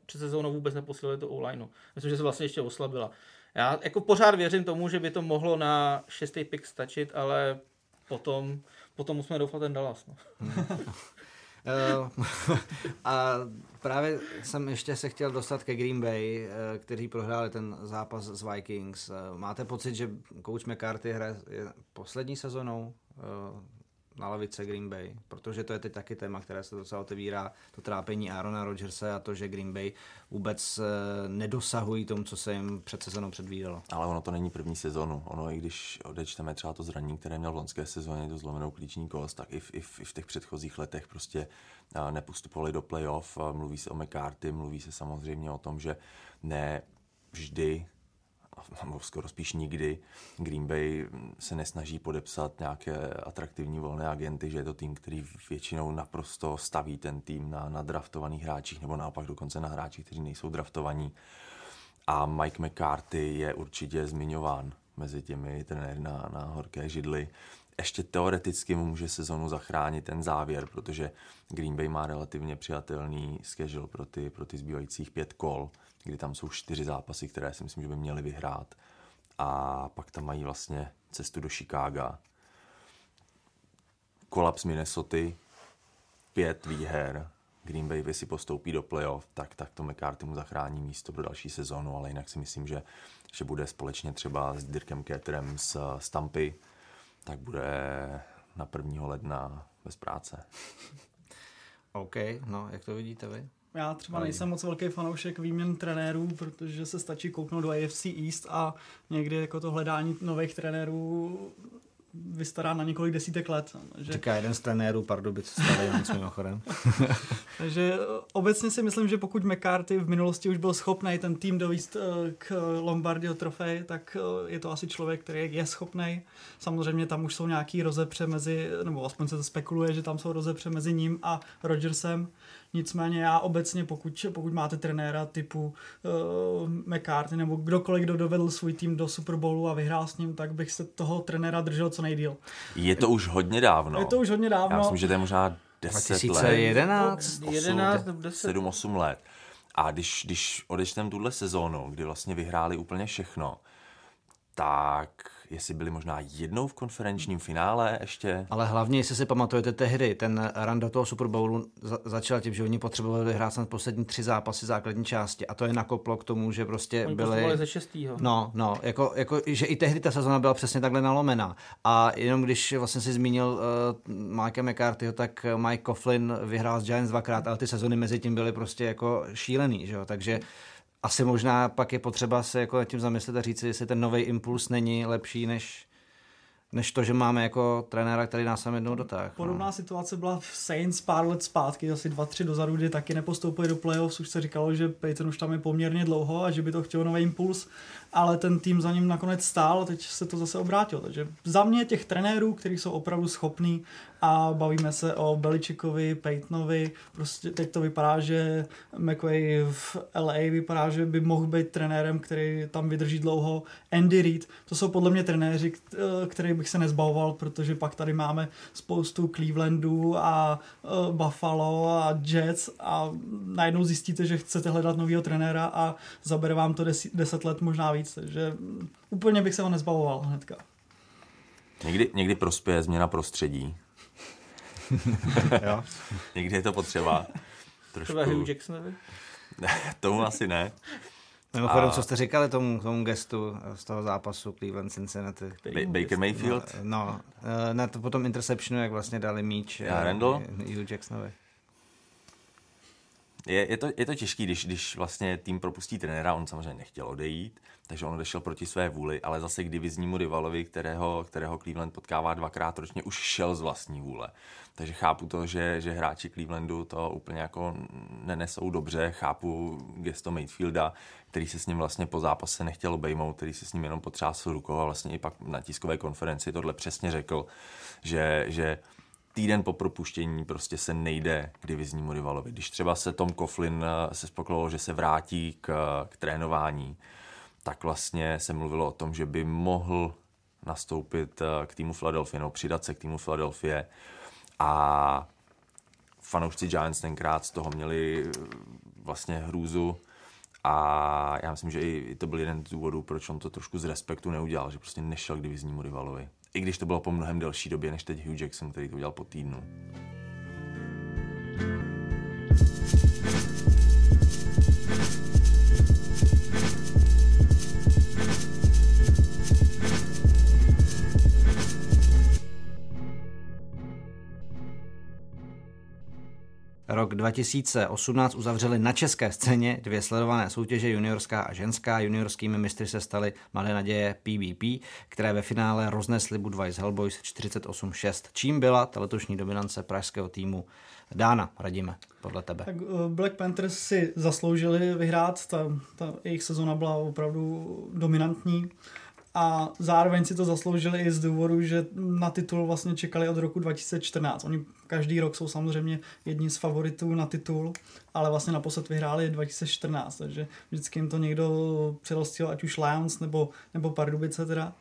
před sezónou vůbec neposílili to online. Myslím, že se vlastně ještě oslabila. Já jako pořád věřím tomu, že by to mohlo na šestý pick stačit, ale potom, potom musíme doufat ten Dallas. No. *laughs* Eh, *laughs* a právě jsem ještě se chtěl dostat ke Green Bay, eh, kteří prohráli ten zápas s Vikings. Eh, máte pocit, že coach McCarthy hraje poslední sezonou na lavice Green Bay, protože to je teď taky téma, které se docela otevírá, to trápení Arona Rodgerse a to, že Green Bay vůbec eh, nedosahují tomu, co se jim před sezónou předvídalo. Ale ono to není první sezonu. Ono, i když odečteme třeba to zranění, které měl v loňské sezóně, to zlomenou klíční kost, tak i v, i v, i v těch předchozích letech prostě eh, nepostupovali do playoff. Mluví se o McCarthy, mluví se samozřejmě o tom, že ne vždy nebo skoro spíš nikdy, Green Bay se nesnaží podepsat nějaké atraktivní volné agenty, že je to tým, který většinou naprosto staví ten tým na, na draftovaných hráčích, nebo naopak dokonce na hráčích, kteří nejsou draftovaní. A Mike McCarthy je určitě zmiňován mezi těmi trenéry na, na horké židli. Ještě teoreticky mu může sezonu zachránit ten závěr, protože Green Bay má relativně přijatelný schedule pro ty, pro ty zbývajících pět kol kdy tam jsou čtyři zápasy, které si myslím, že by měli vyhrát. A pak tam mají vlastně cestu do Chicaga. Kolaps Minnesota, pět výher, Green Bay si postoupí do playoff, tak, tak to McCarthy mu zachrání místo pro další sezónu, ale jinak si myslím, že, že bude společně třeba s Dirkem Keterem z Stampy, tak bude na 1. ledna bez práce. *laughs* OK, no, jak to vidíte vy? Já třeba nejsem moc velký fanoušek výměn trenérů, protože se stačí kouknout do AFC East a někdy jako to hledání nových trenérů vystará na několik desítek let. Že... Říká jeden z trenérů Pardubic Stadions *laughs* mimochodem. *laughs* Takže obecně si myslím, že pokud McCarthy v minulosti už byl schopný ten tým dovíst k Lombardio trofej, tak je to asi člověk, který je schopný. Samozřejmě tam už jsou nějaký rozepře mezi, nebo aspoň se to spekuluje, že tam jsou rozepře mezi ním a Rodgersem. Nicméně já obecně, pokud, pokud máte trenéra typu uh, McCarthy nebo kdokoliv, kdo dovedl svůj tým do Super Bowlu a vyhrál s ním, tak bych se toho trenéra držel co nejdíl. Je to už hodně dávno. Je to už hodně dávno. Já myslím, že to je možná 10 2011, let. 11, 7-8 let. A když, když odečteme tuhle sezónu, kdy vlastně vyhráli úplně všechno, tak jestli byli možná jednou v konferenčním finále ještě. Ale hlavně, jestli si pamatujete tehdy, ten run do toho Super Bowlu za- začal tím, že oni potřebovali vyhrát snad poslední tři zápasy základní části a to je nakoplo k tomu, že prostě oni byli... ze šestýho. No, no, jako, jako, že i tehdy ta sezona byla přesně takhle nalomená. A jenom když vlastně si zmínil uh, Mike McCarthyho, tak Mike Coughlin vyhrál s Giants dvakrát, ale ty sezony mezi tím byly prostě jako šílený, že jo? takže asi možná pak je potřeba se jako tím zamyslet a říct, jestli ten nový impuls není lepší než, než to, že máme jako trenéra, který nás tam jednou dotáhl. Podobná no. situace byla v Saints pár let zpátky, asi dva, tři dozadu, kdy taky nepostoupili do playoffs, už se říkalo, že Peyton už tam je poměrně dlouho a že by to chtělo nový impuls, ale ten tým za ním nakonec stál a teď se to zase obrátilo. Takže za mě těch trenérů, kteří jsou opravdu schopní a bavíme se o Beličikovi, Peytonovi, prostě teď to vypadá, že McVay v LA vypadá, že by mohl být trenérem, který tam vydrží dlouho. Andy Reid, to jsou podle mě trenéři, který bych se nezbavoval, protože pak tady máme spoustu Clevelandů a e, Buffalo a Jets a najednou zjistíte, že chcete hledat nového trenéra a zabere vám to deset let možná víc, takže úplně bych se ho nezbavoval hnedka. Někdy, někdy prospěje změna prostředí. *laughs* jo. Někdy je to potřeba. Trošku... Třeba Hugh Jacksonovi? *laughs* tomu asi ne. Mimochodem, a... co jste říkali tomu, tomu gestu z toho zápasu Cleveland Cincinnati? Ba- Baker Mayfield? No, no na to potom interceptionu, jak vlastně dali míč Já, Randall? Hugh Jacksonovi. Je, je, to, je to těžký, když, když vlastně tým propustí trenéra, on samozřejmě nechtěl odejít, takže on odešel proti své vůli, ale zase k diviznímu rivalovi, kterého, kterého Cleveland potkává dvakrát ročně, už šel z vlastní vůle. Takže chápu to, že, že hráči Clevelandu to úplně jako nenesou dobře, chápu gesto Mayfielda, který se s ním vlastně po zápase nechtěl obejmout, který se s ním jenom potřásl rukou a vlastně i pak na tiskové konferenci tohle přesně řekl, že, že týden po propuštění prostě se nejde k diviznímu rivalovi. Když třeba se Tom Coughlin eh, se spokojilo, že se vrátí k, k trénování, tak vlastně se mluvilo o tom, že by mohl nastoupit eh, k týmu Philadelphia, nebo přidat se k týmu Philadelphia a fanoušci Giants tenkrát z toho měli eh, vlastně hrůzu a já myslím, že i to byl jeden z důvodů, proč on to trošku z respektu neudělal, že prostě nešel k diviznímu rivalovi. I když to bylo po mnohem delší době než teď Hugh Jackson, který to udělal po týdnu. Rok 2018 uzavřeli na české scéně dvě sledované soutěže juniorská a ženská. Juniorskými mistry se staly Mladé naděje PvP, které ve finále roznesly Budweiser Hellboys 48-6. Čím byla ta letošní dominance pražského týmu dána, radíme, podle tebe? Tak eh, Black Panthers si zasloužili vyhrát, ta, ta jejich sezona byla opravdu dominantní a zároveň si to zasloužili i z důvodu, že na titul vlastně čekali od roku 2014. Oni každý rok jsou samozřejmě jedni z favoritů na titul, ale vlastně naposled vyhráli 2014, takže vždycky jim to někdo přirostil, ať už Lions nebo, nebo Pardubice teda.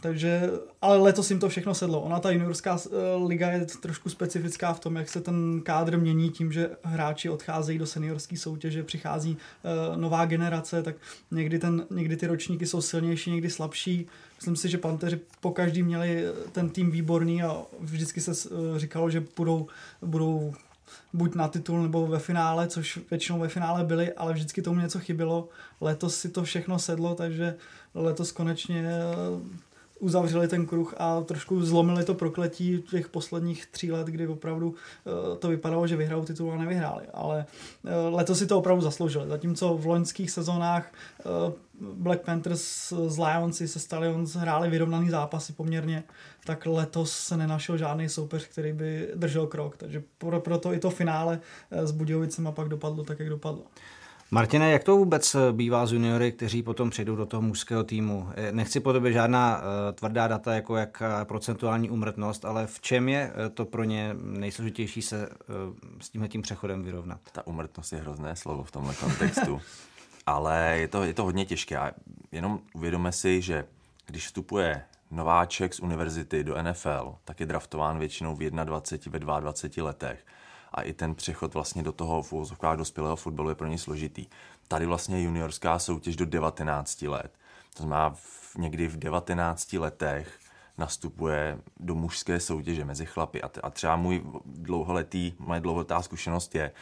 Takže, ale letos jim to všechno sedlo. Ona ta juniorská eh, liga je trošku specifická v tom, jak se ten kádr mění tím, že hráči odcházejí do seniorské soutěže, přichází uh, nová generace, tak někdy, ten, někdy ty ročníky jsou silnější, někdy slabší. Myslím si, že Panteři po každý měli ten tým výborný a vždycky se uh, říkalo, že budou, budou buď na titul nebo ve finále, což většinou ve finále byli, ale vždycky tomu něco chybělo. Letos si to všechno sedlo, takže letos konečně uzavřeli ten kruh a trošku zlomili to prokletí těch posledních tří let, kdy opravdu eh, to vypadalo, že vyhrajou titul a nevyhráli. Ale eh, letos si to opravdu zasloužili. Zatímco v loňských sezónách eh, Black Panthers s Lions se Stallions hráli vyrovnaný zápasy poměrně, tak letos se nenašel žádný soupeř, který by držel krok. Takže proto i to finále s Budějovicem a pak dopadlo tak, jak dopadlo. Martine, jak to vůbec eh, bývá z juniory, kteří potom přijdou do toho mužského týmu? Eh, nechci po tobě žádná uh, tvrdá data, jako jak procentuální umrtnost, ale v čem je to pro ně nejsložitější se s tímhle tím přechodem vyrovnat? Ta umrtnost je hrozné slovo v tomhle kontextu, *laughs* ale je to, je to hodně těžké. A jenom uvědomme si, že když vstupuje nováček z univerzity do NFL, tak je draftován většinou v 21, ve 22 letech a i ten přechod vlastně do toho v úvozovkách dospělého fotbalu je pro ně složitý. Tady vlastně juniorská soutěž do 19 let. To znamená, v, někdy v 19 letech nastupuje do mužské soutěže mezi chlapy. A, t- a třeba můj dlouholetý, moje dlouholetá zkušenost je,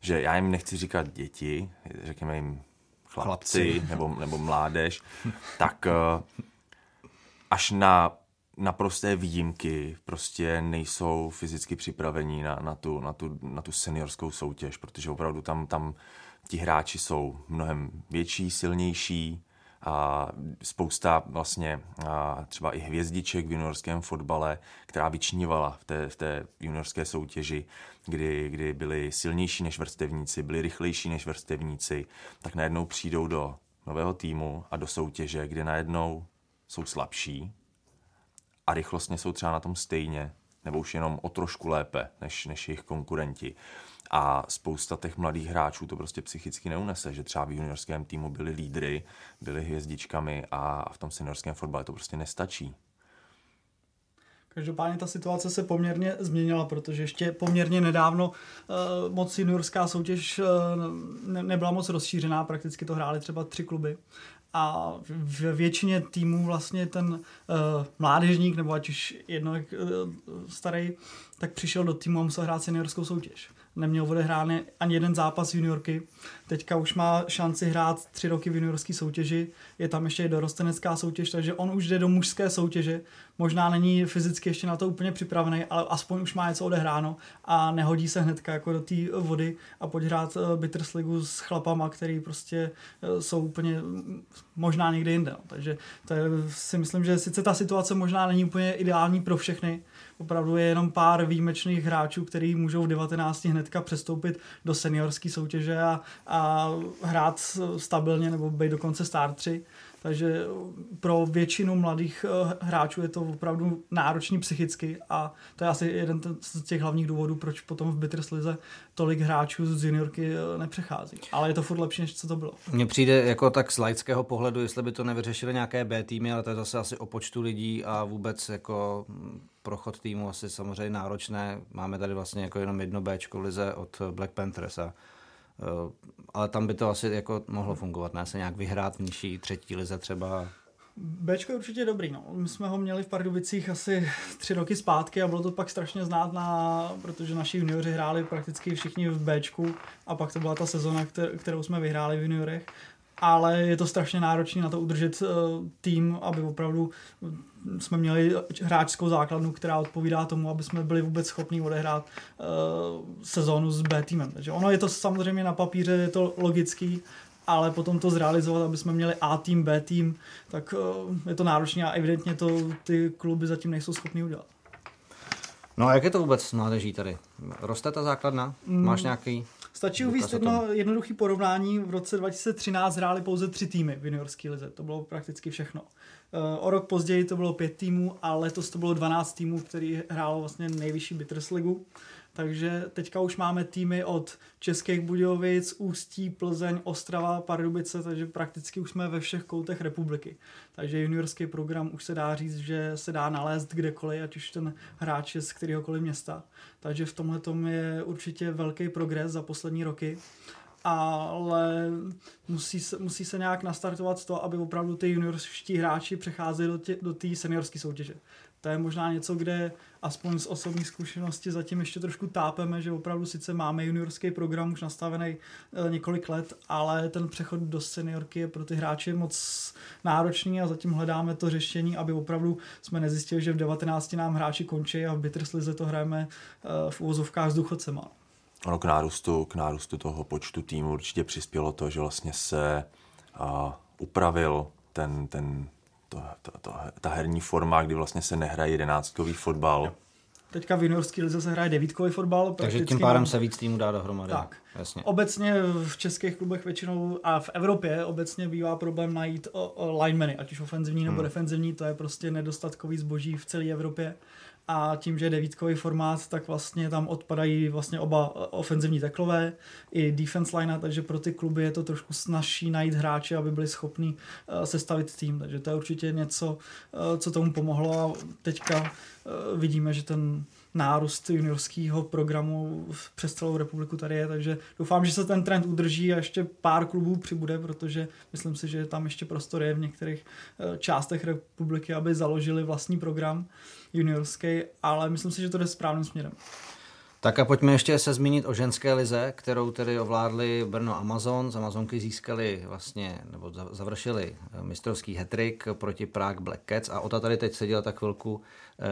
že já jim nechci říkat děti, řekněme jim chlapci, chlapci. Nebo, nebo mládež, tak eh, až na naprosté výjimky prostě nejsou fyzicky připravení na, na, tu, na, tu, na tu seniorskou soutěž, protože opravdu tam, tam ti hráči jsou mnohem větší, silnější a spousta vlastně a třeba i hvězdiček v juniorském fotbale, která vyčnívala v té, v té juniorské soutěži, kdy, kdy byli silnější než vrstevníci, byli rychlejší než vrstevníci, tak najednou přijdou do nového týmu a do soutěže, kde najednou jsou slabší, a rychlostně jsou třeba na tom stejně, nebo už jenom o trošku lépe než, než jejich konkurenti. A spousta těch mladých hráčů to prostě psychicky neunese, že třeba v juniorském týmu byli lídry, byli hvězdičkami a v tom seniorském fotbale to prostě nestačí. Každopádně ta situace se poměrně změnila, protože ještě poměrně nedávno uh, moc juniorská soutěž uh, ne, nebyla moc rozšířená, prakticky to hráli třeba tři kluby a v většině týmů vlastně ten uh, mládežník, nebo ať už jedno uh, starý, tak přišel do týmu a musel hrát seniorskou soutěž neměl odehrány ani jeden zápas juniorky. Teďka už má šanci hrát tři roky v juniorské soutěži, je tam ještě dorostenecká soutěž, takže on už jde do mužské soutěže. Možná není fyzicky ještě na to úplně připravený, ale aspoň už má něco odehráno a nehodí se hnedka jako do té vody a pojď hrát eh, Bitters ligu s chlapama, který prostě eh, jsou úplně možná někde jinde. No. Takže to je, si myslím, že sice ta situace možná není úplně ideální pro všechny, opravdu je jenom pár výjimečných hráčů, kteří můžou v 19 hnedka přestoupit do seniorské soutěže a, a hrát stabilně nebo být dokonce star 3. Takže pro většinu mladých eh, hráčů je to opravdu náročný psychicky a to je asi jeden z těch hlavních důvodů, proč potom v Bitters Lize tolik hráčů z juniorky eh, nepřechází. Ale je to furt lepší, než co to bylo. Mně přijde jako tak z laického pohledu, jestli by to nevyřešili nějaké B týmy, ale to je zase asi o počtu lidí a vůbec jako prochod týmu asi samozřejmě náročné. Máme tady vlastně jako jenom jedno B lize od Black Panthers a Eh, ale tam by to asi jako mohlo fungovat, ne se nějak vyhrát v nižší třetí lize třeba. Bčko je určitě dobrý, no. My jsme ho měli v Pardubicích asi tři roky zpátky a bylo to pak strašně znát, na, protože naši junioři hráli prakticky všichni v Bčku a pak to byla ta sezona, kterou jsme vyhráli v juniorech ale je to strašně náročné na to udržet uh, tým, aby opravdu jsme měli hráčskou základnu, která odpovídá tomu, aby jsme byli vůbec schopni odehrát uh, sezónu s B týmem. Takže ono je to samozřejmě na papíře, je to logický, ale potom to zrealizovat, aby jsme měli A tým, B tým, tak uh, je to náročné a evidentně to ty kluby zatím nejsou schopni udělat. No a jak je to vůbec s mládeží tady? Roste ta základna? Máš mm. nějaký Stačí uvíct jedno jednoduché porovnání. V roce 2013 hráli pouze tři týmy v juniorské lize. To bylo prakticky všechno. Eh, o rok později to bylo pět týmů a letos to bylo 12 týmů, který hrálo vlastně nejvyšší Bitters ligu. Takže teďka už máme týmy od Českých Budějovic, Ústí, Plzeň, Ostrava, Pardubice, takže prakticky už jsme ve všech koutech republiky. Takže juniorský program už se dá říct, že se dá nalézt kdekoliv, ať už ten hráč je z kteréhokoliv města. Takže v tomhle je určitě velký progres za poslední roky ale musí se, musí se nějak nastartovat to, aby opravdu ty juniorští hráči přecházeli do té do seniorské soutěže to je možná něco, kde aspoň z osobní zkušenosti zatím ještě trošku tápeme, že opravdu sice máme juniorský program už nastavený e, několik let, ale ten přechod do seniorky je pro ty hráče moc náročný a zatím hledáme to řešení, aby opravdu jsme nezjistili, že v 19 nám hráči končí a v Bitterslize to hrajeme e, v úvozovkách s duchocema. Ono k nárůstu, k nárůstu toho počtu týmů určitě přispělo to, že vlastně se uh, upravil ten, ten, to, to, to, ta herní forma, kdy vlastně se nehraje jedenáctkový fotbal. Teďka v juniorské lize se hraje devítkový fotbal. Takže tím pádem se víc týmů dá dohromady. Tak. Jasně. Obecně v českých klubech většinou a v Evropě obecně bývá problém najít o, o linemany, ať už ofenzivní nebo hmm. defenzivní, to je prostě nedostatkový zboží v celé Evropě a tím, že je devítkový formát, tak vlastně tam odpadají vlastně oba ofenzivní teklové i defense line, takže pro ty kluby je to trošku snažší najít hráče, aby byli schopni uh, sestavit tým, takže to je určitě něco, uh, co tomu pomohlo. A teďka vidíme, že ten nárůst juniorského programu přes celou republiku tady je, takže doufám, že se ten trend udrží a ještě pár klubů přibude, protože myslím si, že tam ještě prostor je v některých částech republiky, aby založili vlastní program juniorský, ale myslím si, že to jde správným směrem. Tak a pojďme ještě se zmínit o ženské lize, kterou tedy ovládli Brno Amazon. Z Amazonky získali vlastně, nebo završili eh, mistrovský hetrik proti Prague Black Cats a Ota tady teď seděla tak chvilku eh,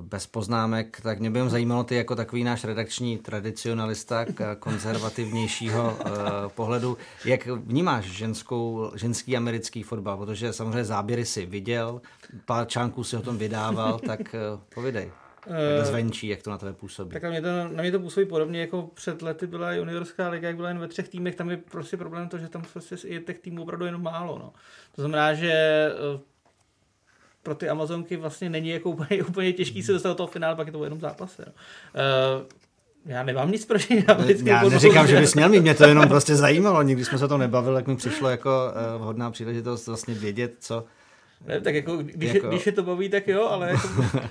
bez poznámek, tak mě by jen zajímalo ty jako takový náš redakční tradicionalista konzervativnějšího uh, pohledu. Jak vnímáš ženskou, ženský americký fotbal? Protože samozřejmě záběry si viděl, pár článků si o tom vydával, tak uh, povidej. Uh, zvenčí, jak to na tebe působí. Tak na mě, to, na mě to působí podobně, jako před lety byla juniorská liga, jak byla jen ve třech týmech, tam je prostě problém to, že tam prostě je těch týmů opravdu jenom málo. No. To znamená, že pro ty Amazonky vlastně není jako úplně, *laughs* úplně těžký se dostat do toho finále, pak je to jenom zápas. No. Uh, já nemám nic proti americkým Já neříkám, že bys měl mít, mě to jenom prostě zajímalo. Nikdy jsme se o tom nebavili, jak mi přišlo jako uh, vhodná příležitost vlastně vědět, co... Ne, tak jako, když, jako... když je to baví, tak jo, ale jako... *laughs*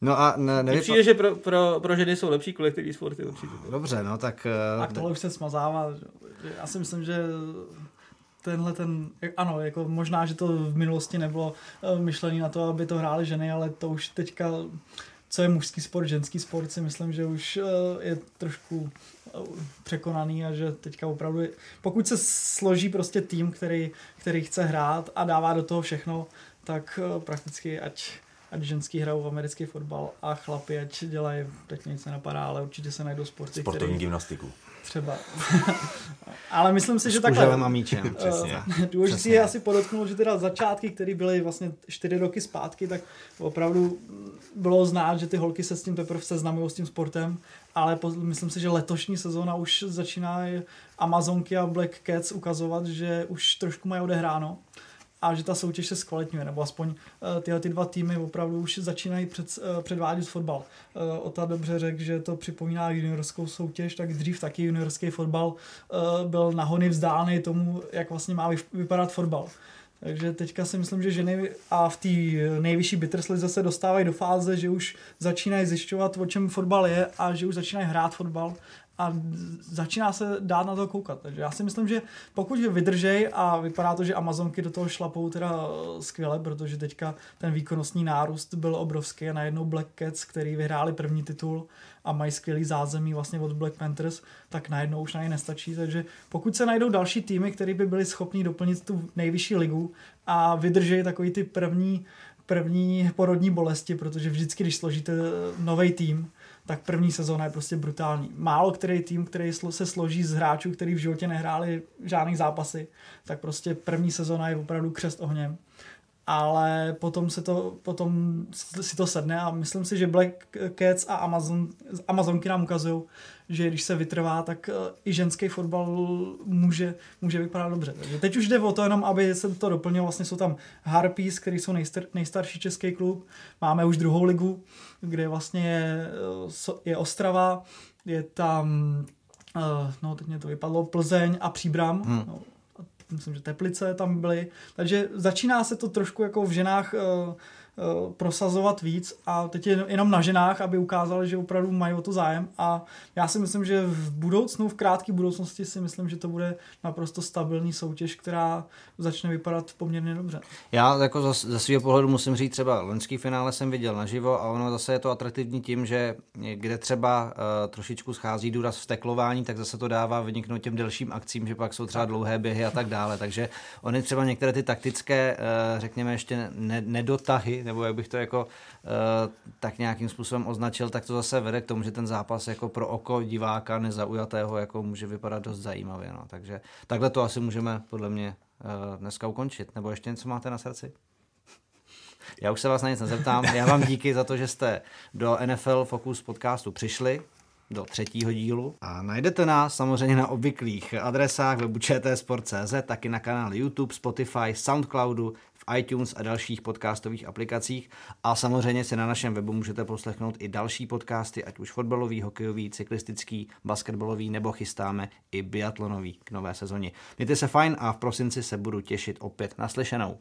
No a ne, nevypa... přijde, že pro, pro, pro ženy jsou lepší kolektivní sporty určitě. Dobře, no tak... Uh, tohle už se smazává. Já si myslím, že tenhle ten, ano, jako možná, že to v minulosti nebylo eh, myšlené na to, aby to hrály ženy, ale to už teďka, co je mužský sport, ženský sport, si myslím, že už eh, je trošku eh, překonaný a že teďka opravdu, je, pokud se složí prostě tým, který, který chce hrát a dává do toho všechno, tak prakticky ať ať ženský hrajou v americký fotbal a chlapi ať dělají, teď nic nenapadá, ale určitě se najdou sporty, Sportovní který, gymnastiku. Třeba. *laughs* Ale myslím si, že takhle... a míčem, přesně. Důležité je asi podotknout, že teda začátky, které byly vlastně čtyři roky zpátky, tak opravdu bylo znát, že ty holky se s tím teprve seznamují s tím sportem, ale po, myslím si, že letošní sezóna už začíná Amazonky a Black Cats ukazovat, že už trošku mají odehráno a že ta soutěž se zkvalitňuje, nebo aspoň uh, tyhle ty dva týmy opravdu už začínají před, uh, předvádět fotbal. Uh, Ota dobře řekl, že to připomíná juniorskou soutěž, tak dřív taky juniorský fotbal byl nahony vzdálený tomu, jak vlastně má vypadat fotbal. Takže teďka si myslím, že ženy a v té nejvyšší Bitterslize se dostávají do fáze, že už začínají zjišťovat, o čem fotbal je a že už začínají hrát fotbal a začíná se dát na to koukat. Takže já si myslím, že pokud vydržej a vypadá to, že Amazonky do toho šlapou teda skvěle, protože teďka ten výkonnostní nárůst byl obrovský a najednou Black Cats, který vyhráli první titul a mají skvělý zázemí vlastně od Black Panthers, tak najednou už na ně nestačí. Takže pokud se najdou další týmy, které by byly schopni doplnit tu nejvyšší ligu a vydržej takový ty první první porodní bolesti, protože vždycky, když složíte nový tým, tak první sezóna je prostě brutální. Málo který tým, který se složí z hráčů, který v životě nehráli žádný zápasy, tak prostě první sezóna je opravdu křest ohněm. Ale potom, se to, potom si to sedne a myslím si, že Black Cats a Amazon, Amazonky nám ukazují, že když se vytrvá, tak eh, i ženský fotbal může, může vypadat dobře. Takže teď už jde o to jenom, aby se to doplnilo. Vlastně jsou tam Harpies, který jsou nejstar, nejstarší český klub. Máme už druhou ligu, kde vlastně je, eh, je Ostrava, je tam, eh, no teď mě to vypadlo, Plzeň a Příbram. Hmm. No, myslím, že Teplice tam byly. Takže začíná se to trošku jako v ženách uh, prosazovat víc a teď je jenom na ženách, aby ukázali, že opravdu mají o to zájem a já si myslím, že v budoucnu, v krátké budoucnosti si myslím, že to bude naprosto stabilní soutěž, která začne vypadat poměrně dobře. Já jako ze svého pohledu musím říct, třeba loňský finále jsem viděl naživo a ono zase je to atraktivní tím, že kde třeba uh, trošičku schází důraz v teklování, tak zase to dává vyniknout těm delším akcím, že pak jsou třeba dlouhé běhy a tak dále. Takže oni třeba některé ty taktické, uh, řekněme ještě ne, nedotahy, nebo jak bych to jako uh, tak nějakým způsobem označil, tak to zase vede k tomu, že ten zápas jako pro oko diváka nezaujatého jako může vypadat dost zajímavě. No. Takže takhle to asi můžeme podle mě dneska ukončit. Nebo ještě něco máte na srdci? Já už se vás na nic nezeptám. Já vám díky za to, že jste do NFL Focus podcastu přišli do třetího dílu. A najdete nás samozřejmě na obvyklých adresách webu čtsport.cz, taky na kanále YouTube, Spotify, Soundcloudu, iTunes a dalších podcastových aplikacích. A samozřejmě si na našem webu můžete poslechnout i další podcasty, ať už fotbalový, hokejový, cyklistický, basketbalový, nebo chystáme i biatlonový k nové sezóně. Mějte se fajn a v prosinci se budu těšit opět naslyšenou.